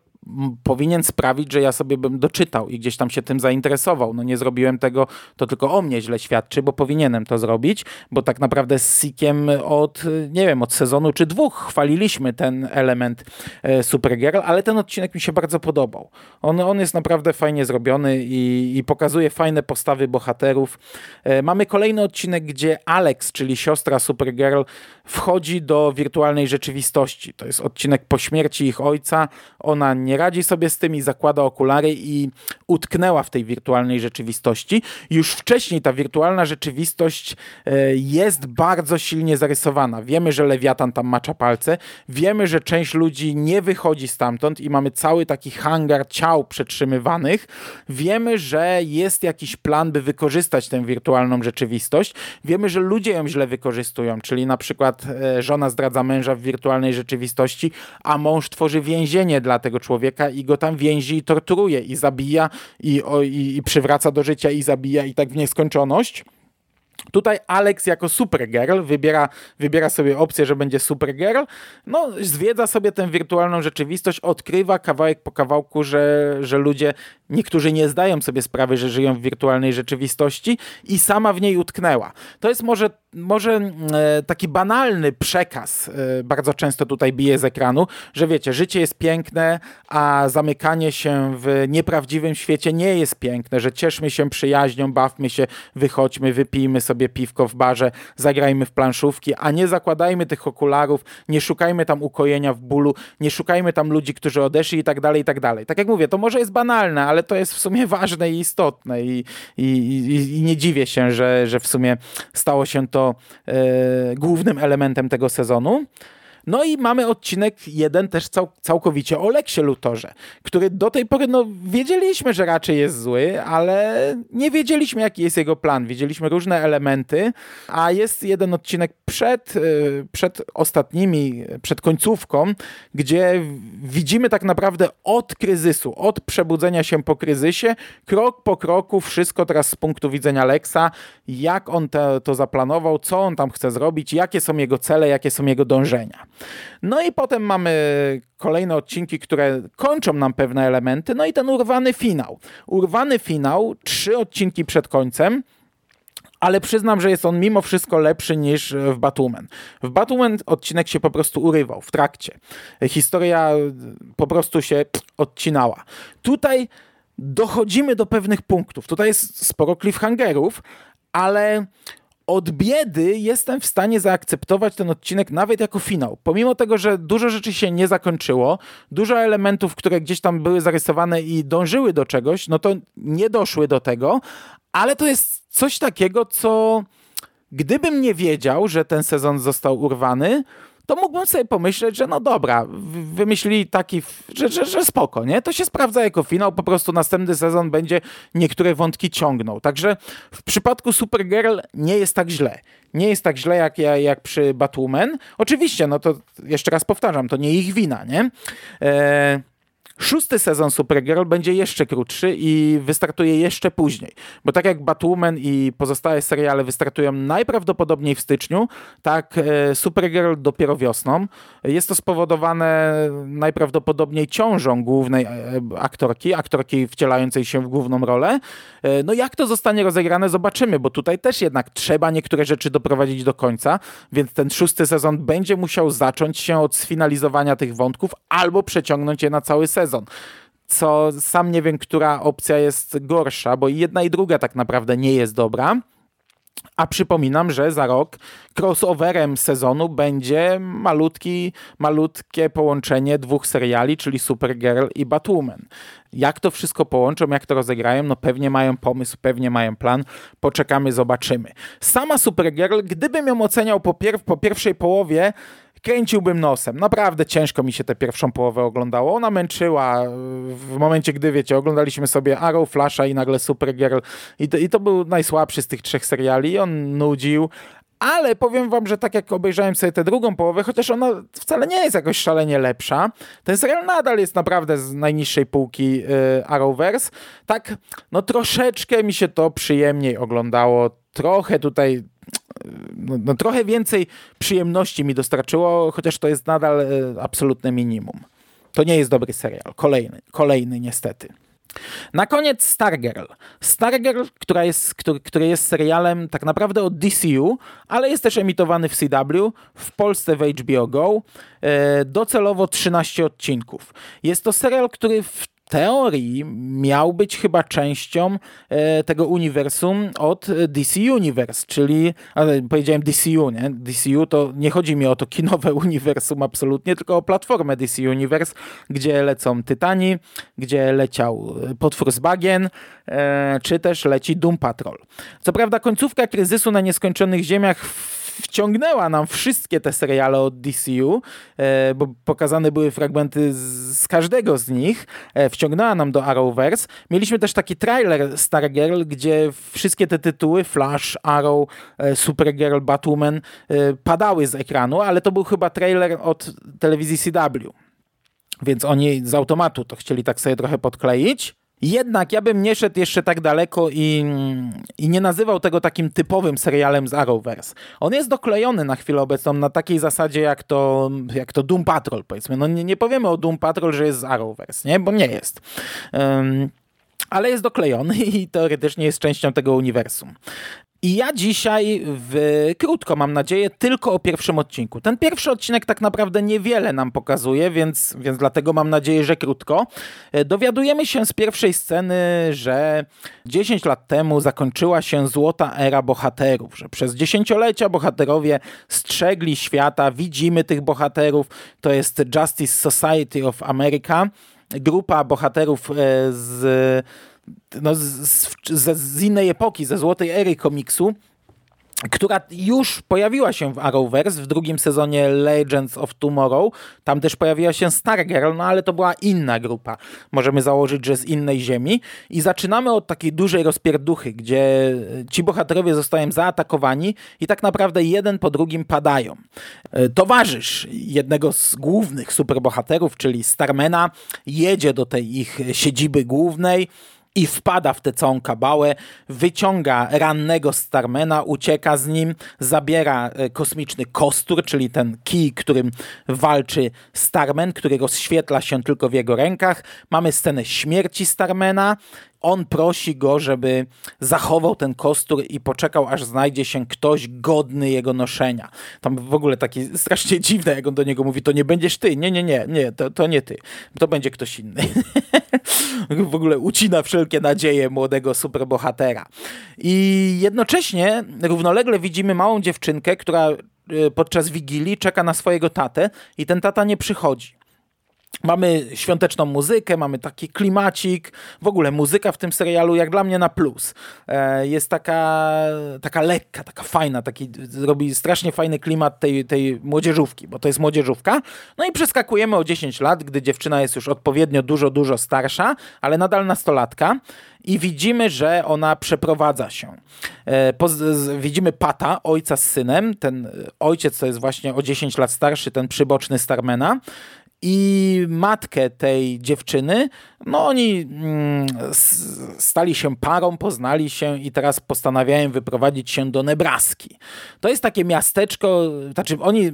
powinien sprawić, że ja sobie bym doczytał i gdzieś tam się tym zainteresował. No nie zrobiłem tego, to tylko o mnie źle świadczy, bo powinienem to zrobić, bo tak naprawdę z Sikiem od, nie wiem, od sezonu czy dwóch chwaliliśmy ten element e, Supergirl, ale ten odcinek mi się bardzo podobał. On, on jest naprawdę fajnie zrobiony i, i pokazuje fajne postawy bohaterów. E, mamy kolejny odcinek, gdzie Alex, czyli siostra Supergirl, wchodzi do wirtualnej rzeczywistości. To jest odcinek po śmierci ich ojca. Ona nie nie radzi sobie z tym i zakłada okulary i utknęła w tej wirtualnej rzeczywistości. Już wcześniej ta wirtualna rzeczywistość e, jest bardzo silnie zarysowana. Wiemy, że Lewiatan tam macza palce, wiemy, że część ludzi nie wychodzi stamtąd i mamy cały taki hangar ciał przetrzymywanych. Wiemy, że jest jakiś plan, by wykorzystać tę wirtualną rzeczywistość. Wiemy, że ludzie ją źle wykorzystują, czyli na przykład e, żona zdradza męża w wirtualnej rzeczywistości, a mąż tworzy więzienie dla tego człowieka człowieka i go tam więzi i torturuje i zabija i, o, i, i przywraca do życia i zabija i tak w nieskończoność. Tutaj Alex jako Supergirl wybiera, wybiera sobie opcję, że będzie Supergirl, no zwiedza sobie tę wirtualną rzeczywistość, odkrywa kawałek po kawałku, że, że ludzie, niektórzy nie zdają sobie sprawy, że żyją w wirtualnej rzeczywistości i sama w niej utknęła. To jest może, może e, taki banalny przekaz, e, bardzo często tutaj bije z ekranu, że wiecie, życie jest piękne, a zamykanie się w nieprawdziwym świecie nie jest piękne, że cieszmy się przyjaźnią, bawmy się, wychodźmy, wypijmy sobie sobie piwko w barze, zagrajmy w planszówki, a nie zakładajmy tych okularów, nie szukajmy tam ukojenia w bólu, nie szukajmy tam ludzi, którzy odeszli i tak dalej, i tak dalej. Tak jak mówię, to może jest banalne, ale to jest w sumie ważne i istotne i, i, i, i nie dziwię się, że, że w sumie stało się to e, głównym elementem tego sezonu. No i mamy odcinek jeden też cał, całkowicie o Leksie Lutorze, który do tej pory no, wiedzieliśmy, że raczej jest zły, ale nie wiedzieliśmy, jaki jest jego plan. Widzieliśmy różne elementy, a jest jeden odcinek przed, y, przed ostatnimi, przed końcówką, gdzie widzimy tak naprawdę od kryzysu, od przebudzenia się po kryzysie, krok po kroku, wszystko teraz z punktu widzenia Leksa, jak on to, to zaplanował, co on tam chce zrobić, jakie są jego cele, jakie są jego dążenia. No i potem mamy kolejne odcinki, które kończą nam pewne elementy, no i ten urwany finał. Urwany finał, trzy odcinki przed końcem, ale przyznam, że jest on mimo wszystko lepszy niż w Batwoman. W Batwoman odcinek się po prostu urywał w trakcie. Historia po prostu się odcinała. Tutaj dochodzimy do pewnych punktów. Tutaj jest sporo cliffhangerów, ale od biedy jestem w stanie zaakceptować ten odcinek nawet jako finał. Pomimo tego, że dużo rzeczy się nie zakończyło, dużo elementów, które gdzieś tam były zarysowane i dążyły do czegoś, no to nie doszły do tego, ale to jest coś takiego, co gdybym nie wiedział, że ten sezon został urwany, to mógłbym sobie pomyśleć, że no dobra, wymyślili taki, że, że, że spoko, nie? To się sprawdza jako finał, po prostu następny sezon będzie niektóre wątki ciągnął. Także w przypadku Supergirl nie jest tak źle. Nie jest tak źle jak, jak przy Batwoman. Oczywiście, no to jeszcze raz powtarzam, to nie ich wina, nie? Eee, Szósty sezon Supergirl będzie jeszcze krótszy i wystartuje jeszcze później, bo tak jak Batwoman i pozostałe seriale wystartują najprawdopodobniej w styczniu, tak e, Supergirl dopiero wiosną. Jest to spowodowane najprawdopodobniej ciążą głównej e, aktorki, aktorki wcielającej się w główną rolę. E, no jak to zostanie rozegrane zobaczymy, bo tutaj też jednak trzeba niektóre rzeczy doprowadzić do końca, więc ten szósty sezon będzie musiał zacząć się od sfinalizowania tych wątków albo przeciągnąć je na cały sezon sezon. Co sam nie wiem, która opcja jest gorsza, bo jedna i druga tak naprawdę nie jest dobra. A przypominam, że za rok crossoverem sezonu będzie malutki, malutkie połączenie dwóch seriali, czyli Supergirl i Batwoman. Jak to wszystko połączą, jak to rozegrają, no pewnie mają pomysł, pewnie mają plan. Poczekamy, zobaczymy. Sama Supergirl, gdybym ją oceniał po, pier po pierwszej połowie, kręciłbym nosem. Naprawdę ciężko mi się tę pierwszą połowę oglądało. Ona męczyła w momencie, gdy wiecie, oglądaliśmy sobie Arrow, Flasha i nagle Supergirl i to, i to był najsłabszy z tych trzech seriali. On nudził, ale powiem wam, że tak jak obejrzałem sobie tę drugą połowę, chociaż ona wcale nie jest jakoś szalenie lepsza, ten serial nadal jest naprawdę z najniższej półki yy, Arrowverse. Tak, no troszeczkę mi się to przyjemniej oglądało. Trochę tutaj no, no, trochę więcej przyjemności mi dostarczyło, chociaż to jest nadal e, absolutne minimum. To nie jest dobry serial. Kolejny, kolejny niestety. Na koniec Stargirl. Stargirl, która jest, który, który jest serialem tak naprawdę od DCU, ale jest też emitowany w CW, w Polsce w HBO Go. E, docelowo 13 odcinków. Jest to serial, który w teorii miał być chyba częścią e, tego uniwersum od DC Universe, czyli, ale powiedziałem DCU, nie? DCU to nie chodzi mi o to kinowe uniwersum absolutnie, tylko o platformę DC Universe, gdzie lecą Tytani, gdzie leciał Potwór z Bagien, e, czy też leci Doom Patrol. Co prawda końcówka kryzysu na nieskończonych ziemiach wciągnęła nam wszystkie te seriale od DCU, e, bo pokazane były fragmenty z, każdego z nich, e, wciągnęła nam do Arrowverse. Mieliśmy też taki trailer Stargirl, gdzie wszystkie te tytuły, Flash, Arrow, e, Supergirl, Batwoman, padały z ekranu, ale to był chyba trailer od telewizji CW. Więc oni z automatu to chcieli tak sobie trochę podkleić. Jednak ja bym nie szedł jeszcze tak daleko i, i nie nazywał tego takim typowym serialem z Arrowverse. On jest doklejony na chwilę obecną na takiej zasadzie jak to, jak to Doom Patrol powiedzmy. No nie, nie powiemy o Doom Patrol, że jest z Arrowverse, nie? Bo nie jest. Um, ale jest doklejony i teoretycznie jest częścią tego uniwersum. I ja dzisiaj w, krótko, mam nadzieję, tylko o pierwszym odcinku. Ten pierwszy odcinek tak naprawdę niewiele nam pokazuje, więc, więc dlatego mam nadzieję, że krótko. E, dowiadujemy się z pierwszej sceny, że 10 lat temu zakończyła się złota era bohaterów, że przez dziesięciolecia bohaterowie strzegli świata, widzimy tych bohaterów, to jest Justice Society of America, grupa bohaterów e, z no, z, z, z innej epoki, ze złotej ery komiksu, która już pojawiła się w Arrowverse w drugim sezonie Legends of Tomorrow. Tam też pojawiła się Stargirl, no ale to była inna grupa. Możemy założyć, że z innej ziemi. I zaczynamy od takiej dużej rozpierduchy, gdzie ci bohaterowie zostają zaatakowani i tak naprawdę jeden po drugim padają. E, towarzysz jednego z głównych superbohaterów, czyli Starmana, jedzie do tej ich siedziby głównej, i wpada w tę całą kabałę, wyciąga rannego Starmana, ucieka z nim, zabiera e, kosmiczny kostur, czyli ten kij, którym walczy Starman, który rozświetla się tylko w jego rękach. Mamy scenę śmierci Starmana. On prosi go, żeby zachował ten kostur i poczekał, aż znajdzie się ktoś godny jego noszenia. Tam w ogóle takie strasznie dziwne, jak on do niego mówi, to nie będziesz ty. Nie, nie, nie, nie, to, to nie ty. To będzie ktoś inny. w ogóle ucina wszelkie nadzieje młodego superbohatera. I jednocześnie równolegle widzimy małą dziewczynkę, która y, podczas Wigilii czeka na swojego tatę i ten tata nie przychodzi. Mamy świąteczną muzykę, mamy taki klimacik. W ogóle muzyka w tym serialu, jak dla mnie, na plus. E, jest taka, taka lekka, taka fajna, taki, robi strasznie fajny klimat tej, tej młodzieżówki, bo to jest młodzieżówka. No i przeskakujemy o 10 lat, gdy dziewczyna jest już odpowiednio dużo, dużo starsza, ale nadal nastolatka i widzimy, że ona przeprowadza się. E, widzimy Pata, ojca z synem. Ten ojciec to jest właśnie o 10 lat starszy, ten przyboczny Starmana i matkę tej dziewczyny, no oni mm, stali się parą, poznali się i teraz postanawiają wyprowadzić się do Nebraski. To jest takie miasteczko, znaczy oni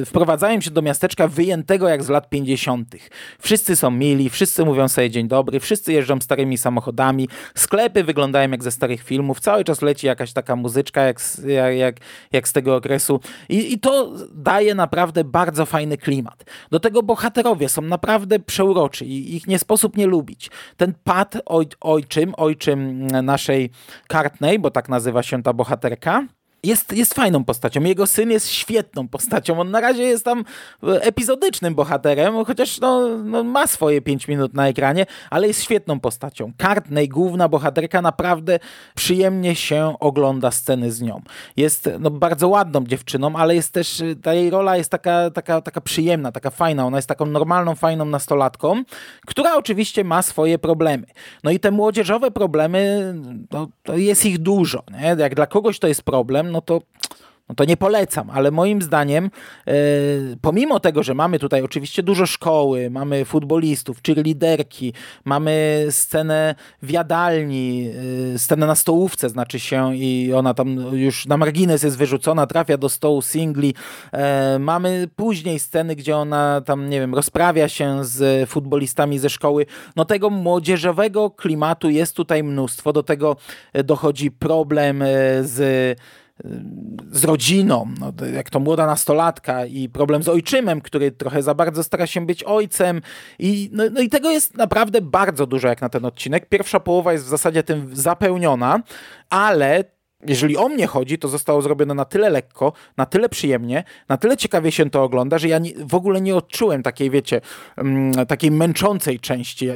y, wprowadzają się do miasteczka wyjętego jak z lat 50. Wszyscy są mili, wszyscy mówią sobie dzień dobry, wszyscy jeżdżą starymi samochodami, sklepy wyglądają jak ze starych filmów, cały czas leci jakaś taka muzyczka jak, jak, jak, jak z tego okresu I, i to daje naprawdę bardzo fajny klimat. Do tego bohaterowie są naprawdę przeuroczy i ich nie sposób nie lubić. Ten Pat oj, ojczym, ojczym naszej Cartney, bo tak nazywa się ta bohaterka, jest, jest fajną postacią. Jego syn jest świetną postacią. On na razie jest tam epizodycznym bohaterem, chociaż no, no ma swoje 5 minut na ekranie, ale jest świetną postacią. Cartney, główna bohaterka, naprawdę przyjemnie się ogląda sceny z nią. Jest no, bardzo ładną dziewczyną, ale jest też, ta jej rola jest taka, taka, taka przyjemna, taka fajna. Ona jest taką normalną, fajną nastolatką, która oczywiście ma swoje problemy. No i te młodzieżowe problemy, no, to jest ich dużo. Nie? Jak dla kogoś to jest problem, no to no to nie polecam, ale moim zdaniem, e, pomimo tego, że mamy tutaj oczywiście dużo szkoły, mamy futbolistów, czy liderki, mamy scenę w jadalni, e, scenę na stołówce, znaczy się, i ona tam już na margines jest wyrzucona, trafia do stołu singli. E, mamy później sceny, gdzie ona tam, nie wiem, rozprawia się z futbolistami ze szkoły. No tego młodzieżowego klimatu jest tutaj mnóstwo. Do tego dochodzi problem z z rodziną, no, jak to młoda nastolatka i problem z ojczymem, który trochę za bardzo stara się być ojcem i, no, no i tego jest naprawdę bardzo dużo jak na ten odcinek. Pierwsza połowa jest w zasadzie tym zapełniona, ale jeżeli o mnie chodzi, to zostało zrobione na tyle lekko, na tyle przyjemnie, na tyle ciekawie się to ogląda, że ja nie, w ogóle nie odczułem takiej, wiecie, um, takiej męczącej części.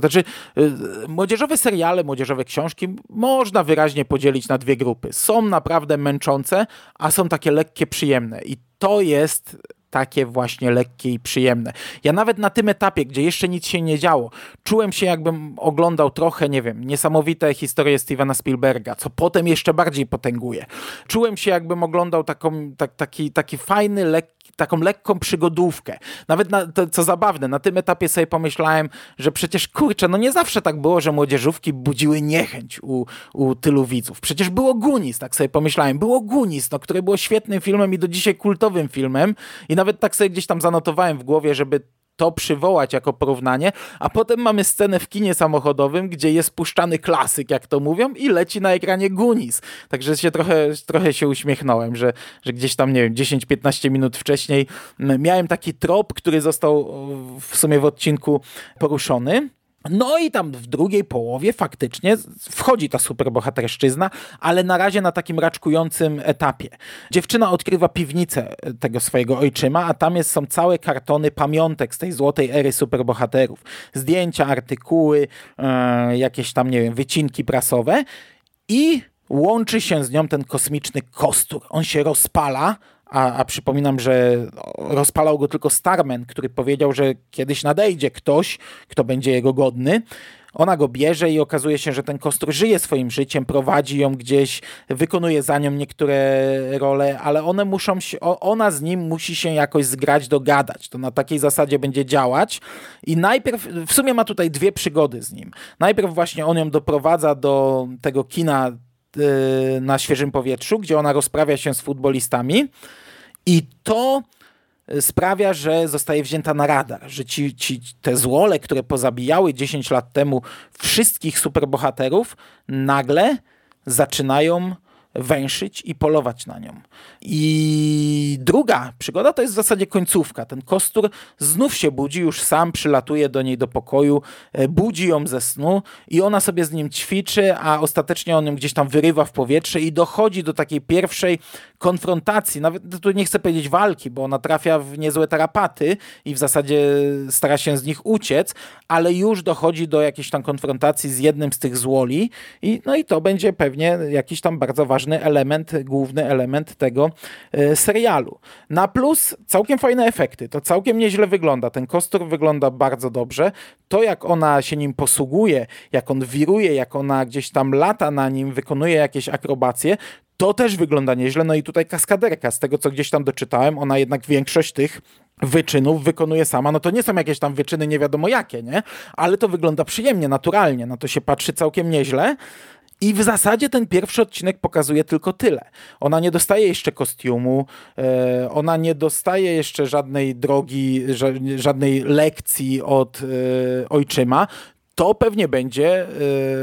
Znaczy, y, młodzieżowe seriale, młodzieżowe książki można wyraźnie podzielić na dwie grupy. Są naprawdę męczące, a są takie lekkie, przyjemne. I to jest takie właśnie lekkie i przyjemne. Ja nawet na tym etapie, gdzie jeszcze nic się nie działo, czułem się jakbym oglądał trochę, nie wiem, niesamowite historie Stevena Spielberga, co potem jeszcze bardziej potęguje. Czułem się jakbym oglądał taką, tak, taki, taki fajny, lekki taką lekką przygodówkę. Nawet, na, to, co zabawne, na tym etapie sobie pomyślałem, że przecież kurczę, no nie zawsze tak było, że młodzieżówki budziły niechęć u, u tylu widzów. Przecież było Gunis, tak sobie pomyślałem. Było Gunis, no, które było świetnym filmem i do dzisiaj kultowym filmem i nawet tak sobie gdzieś tam zanotowałem w głowie, żeby to przywołać jako porównanie, a potem mamy scenę w kinie samochodowym, gdzie jest puszczany klasyk, jak to mówią, i leci na ekranie Gunis. Także się trochę, trochę się uśmiechnąłem, że, że gdzieś tam, nie wiem, 10-15 minut wcześniej miałem taki trop, który został w sumie w odcinku poruszony. No i tam w drugiej połowie faktycznie wchodzi ta superbohaterszczyzna, ale na razie na takim raczkującym etapie. Dziewczyna odkrywa piwnicę tego swojego ojczyma, a tam jest, są całe kartony pamiątek z tej złotej ery superbohaterów. Zdjęcia, artykuły, e, jakieś tam, nie wiem, wycinki prasowe i łączy się z nią ten kosmiczny kostur. On się rozpala, a, a, przypominam, że rozpalał go tylko Starman, który powiedział, że kiedyś nadejdzie ktoś, kto będzie jego godny. Ona go bierze i okazuje się, że ten kostur żyje swoim życiem, prowadzi ją gdzieś, wykonuje za nią niektóre role, ale one muszą się, ona z nim musi się jakoś zgrać, dogadać. To na takiej zasadzie będzie działać. I najpierw, w sumie ma tutaj dwie przygody z nim. Najpierw właśnie on ją doprowadza do tego kina y, na świeżym powietrzu, gdzie ona rozprawia się z futbolistami i to e, sprawia, że zostaje wzięta na radar, że ci, ci, te złole, które pozabijały 10 lat temu wszystkich superbohaterów, nagle zaczynają węszyć i polować na nią. I druga przygoda to jest w zasadzie końcówka. Ten kostur znów się budzi, już sam przylatuje do niej do pokoju, e, budzi ją ze snu i ona sobie z nim ćwiczy, a ostatecznie on ją gdzieś tam wyrywa w powietrze i dochodzi do takiej pierwszej konfrontacji, nawet tu nie chcę powiedzieć walki, bo ona trafia w niezłe tarapaty i w zasadzie stara się z nich uciec, ale już dochodzi do jakiejś tam konfrontacji z jednym z tych złoli i no i to będzie pewnie jakiś tam bardzo ważny element, główny element tego e, serialu. Na plus całkiem fajne efekty, to całkiem nieźle wygląda, ten kostur wygląda bardzo dobrze, to jak ona się nim posługuje, jak on wiruje, jak ona gdzieś tam lata na nim, wykonuje jakieś akrobacje, to też wygląda nieźle. No i tutaj kaskaderka, z tego co gdzieś tam doczytałem, ona jednak większość tych wyczynów wykonuje sama, no to nie są jakieś tam wyczyny nie wiadomo jakie, nie? Ale to wygląda przyjemnie, naturalnie, na to się patrzy całkiem nieźle. I w zasadzie ten pierwszy odcinek pokazuje tylko tyle. Ona nie dostaje jeszcze kostiumu, e, ona nie dostaje jeszcze żadnej drogi, żadnej lekcji od e, ojczyma to pewnie będzie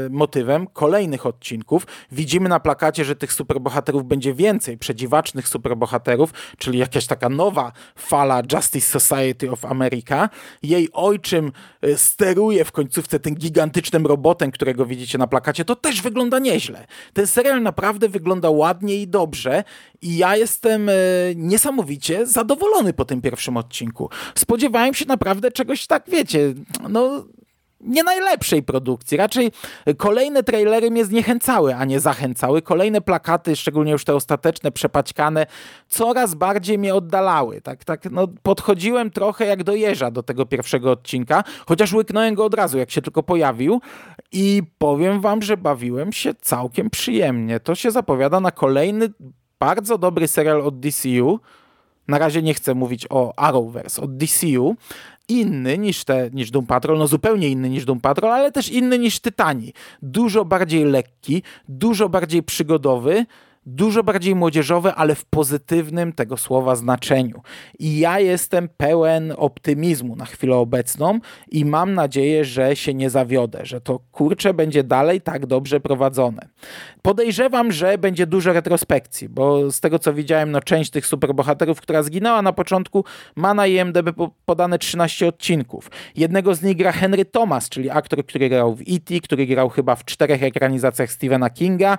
y, motywem kolejnych odcinków. Widzimy na plakacie, że tych superbohaterów będzie więcej, przedziwacznych superbohaterów, czyli jakaś taka nowa fala Justice Society of America. Jej ojczym y, steruje w końcówce tym gigantycznym robotem, którego widzicie na plakacie. To też wygląda nieźle. Ten serial naprawdę wygląda ładnie i dobrze i ja jestem y, niesamowicie zadowolony po tym pierwszym odcinku. Spodziewałem się naprawdę czegoś tak, wiecie, no nie najlepszej produkcji. Raczej kolejne trailery mnie zniechęcały, a nie zachęcały. Kolejne plakaty, szczególnie już te ostateczne, przepaćkane, coraz bardziej mnie oddalały. Tak, tak, no, podchodziłem trochę jak do jeża do tego pierwszego odcinka, chociaż łyknąłem go od razu, jak się tylko pojawił. I powiem wam, że bawiłem się całkiem przyjemnie. To się zapowiada na kolejny bardzo dobry serial od DCU. Na razie nie chcę mówić o Arrowverse, od DCU, inny niż, te, niż Doom Patrol, no zupełnie inny niż Doom Patrol, ale też inny niż Tytani. Dużo bardziej lekki, dużo bardziej przygodowy, dużo bardziej młodzieżowe, ale w pozytywnym tego słowa znaczeniu. I ja jestem pełen optymizmu na chwilę obecną i mam nadzieję, że się nie zawiodę, że to kurcze będzie dalej tak dobrze prowadzone. Podejrzewam, że będzie dużo retrospekcji, bo z tego co widziałem, no część tych superbohaterów, która zginęła na początku, ma na IMDb podane 13 odcinków. Jednego z nich gra Henry Thomas, czyli aktor, który grał w E.T., który grał chyba w czterech ekranizacjach Stephena Kinga.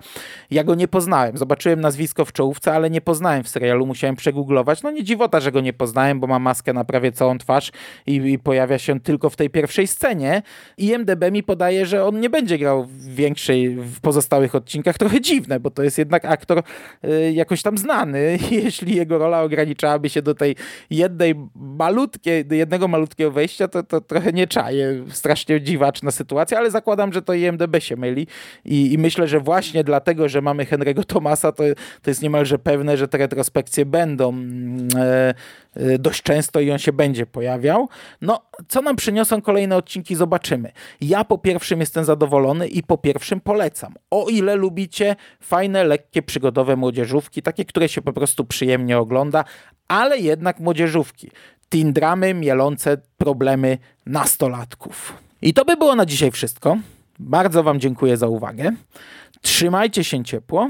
Ja go nie poznałem. Zobaczyłem nazwisko w czołówce, ale nie poznałem w serialu, musiałem przegooglować. No nie dziwota, że go nie poznałem, bo ma maskę na prawie całą twarz i, i pojawia się tylko w tej pierwszej scenie. IMDb mi podaje, że on nie będzie grał w większej, w pozostałych odcinkach. Trochę dziwne, bo to jest jednak aktor y, jakoś tam znany. Jeśli jego rola ograniczałaby się do tej jednej malutkiej, jednego malutkiego wejścia, to, to trochę nie czaje. Strasznie dziwaczna sytuacja, ale zakładam, że to IMDb się myli i, i myślę, że właśnie dlatego, że mamy Henry'ego Thomasa to, to jest niemalże pewne, że te retrospekcje będą mm, e, e, dość często i on się będzie pojawiał. No, co nam przyniosą kolejne odcinki, zobaczymy. Ja po pierwszym jestem zadowolony i po pierwszym polecam. O ile lubicie fajne, lekkie, przygodowe młodzieżówki, takie, które się po prostu przyjemnie ogląda, ale jednak młodzieżówki. Teen dramy mielące problemy nastolatków. I to by było na dzisiaj wszystko. Bardzo Wam dziękuję za uwagę. Trzymajcie się ciepło.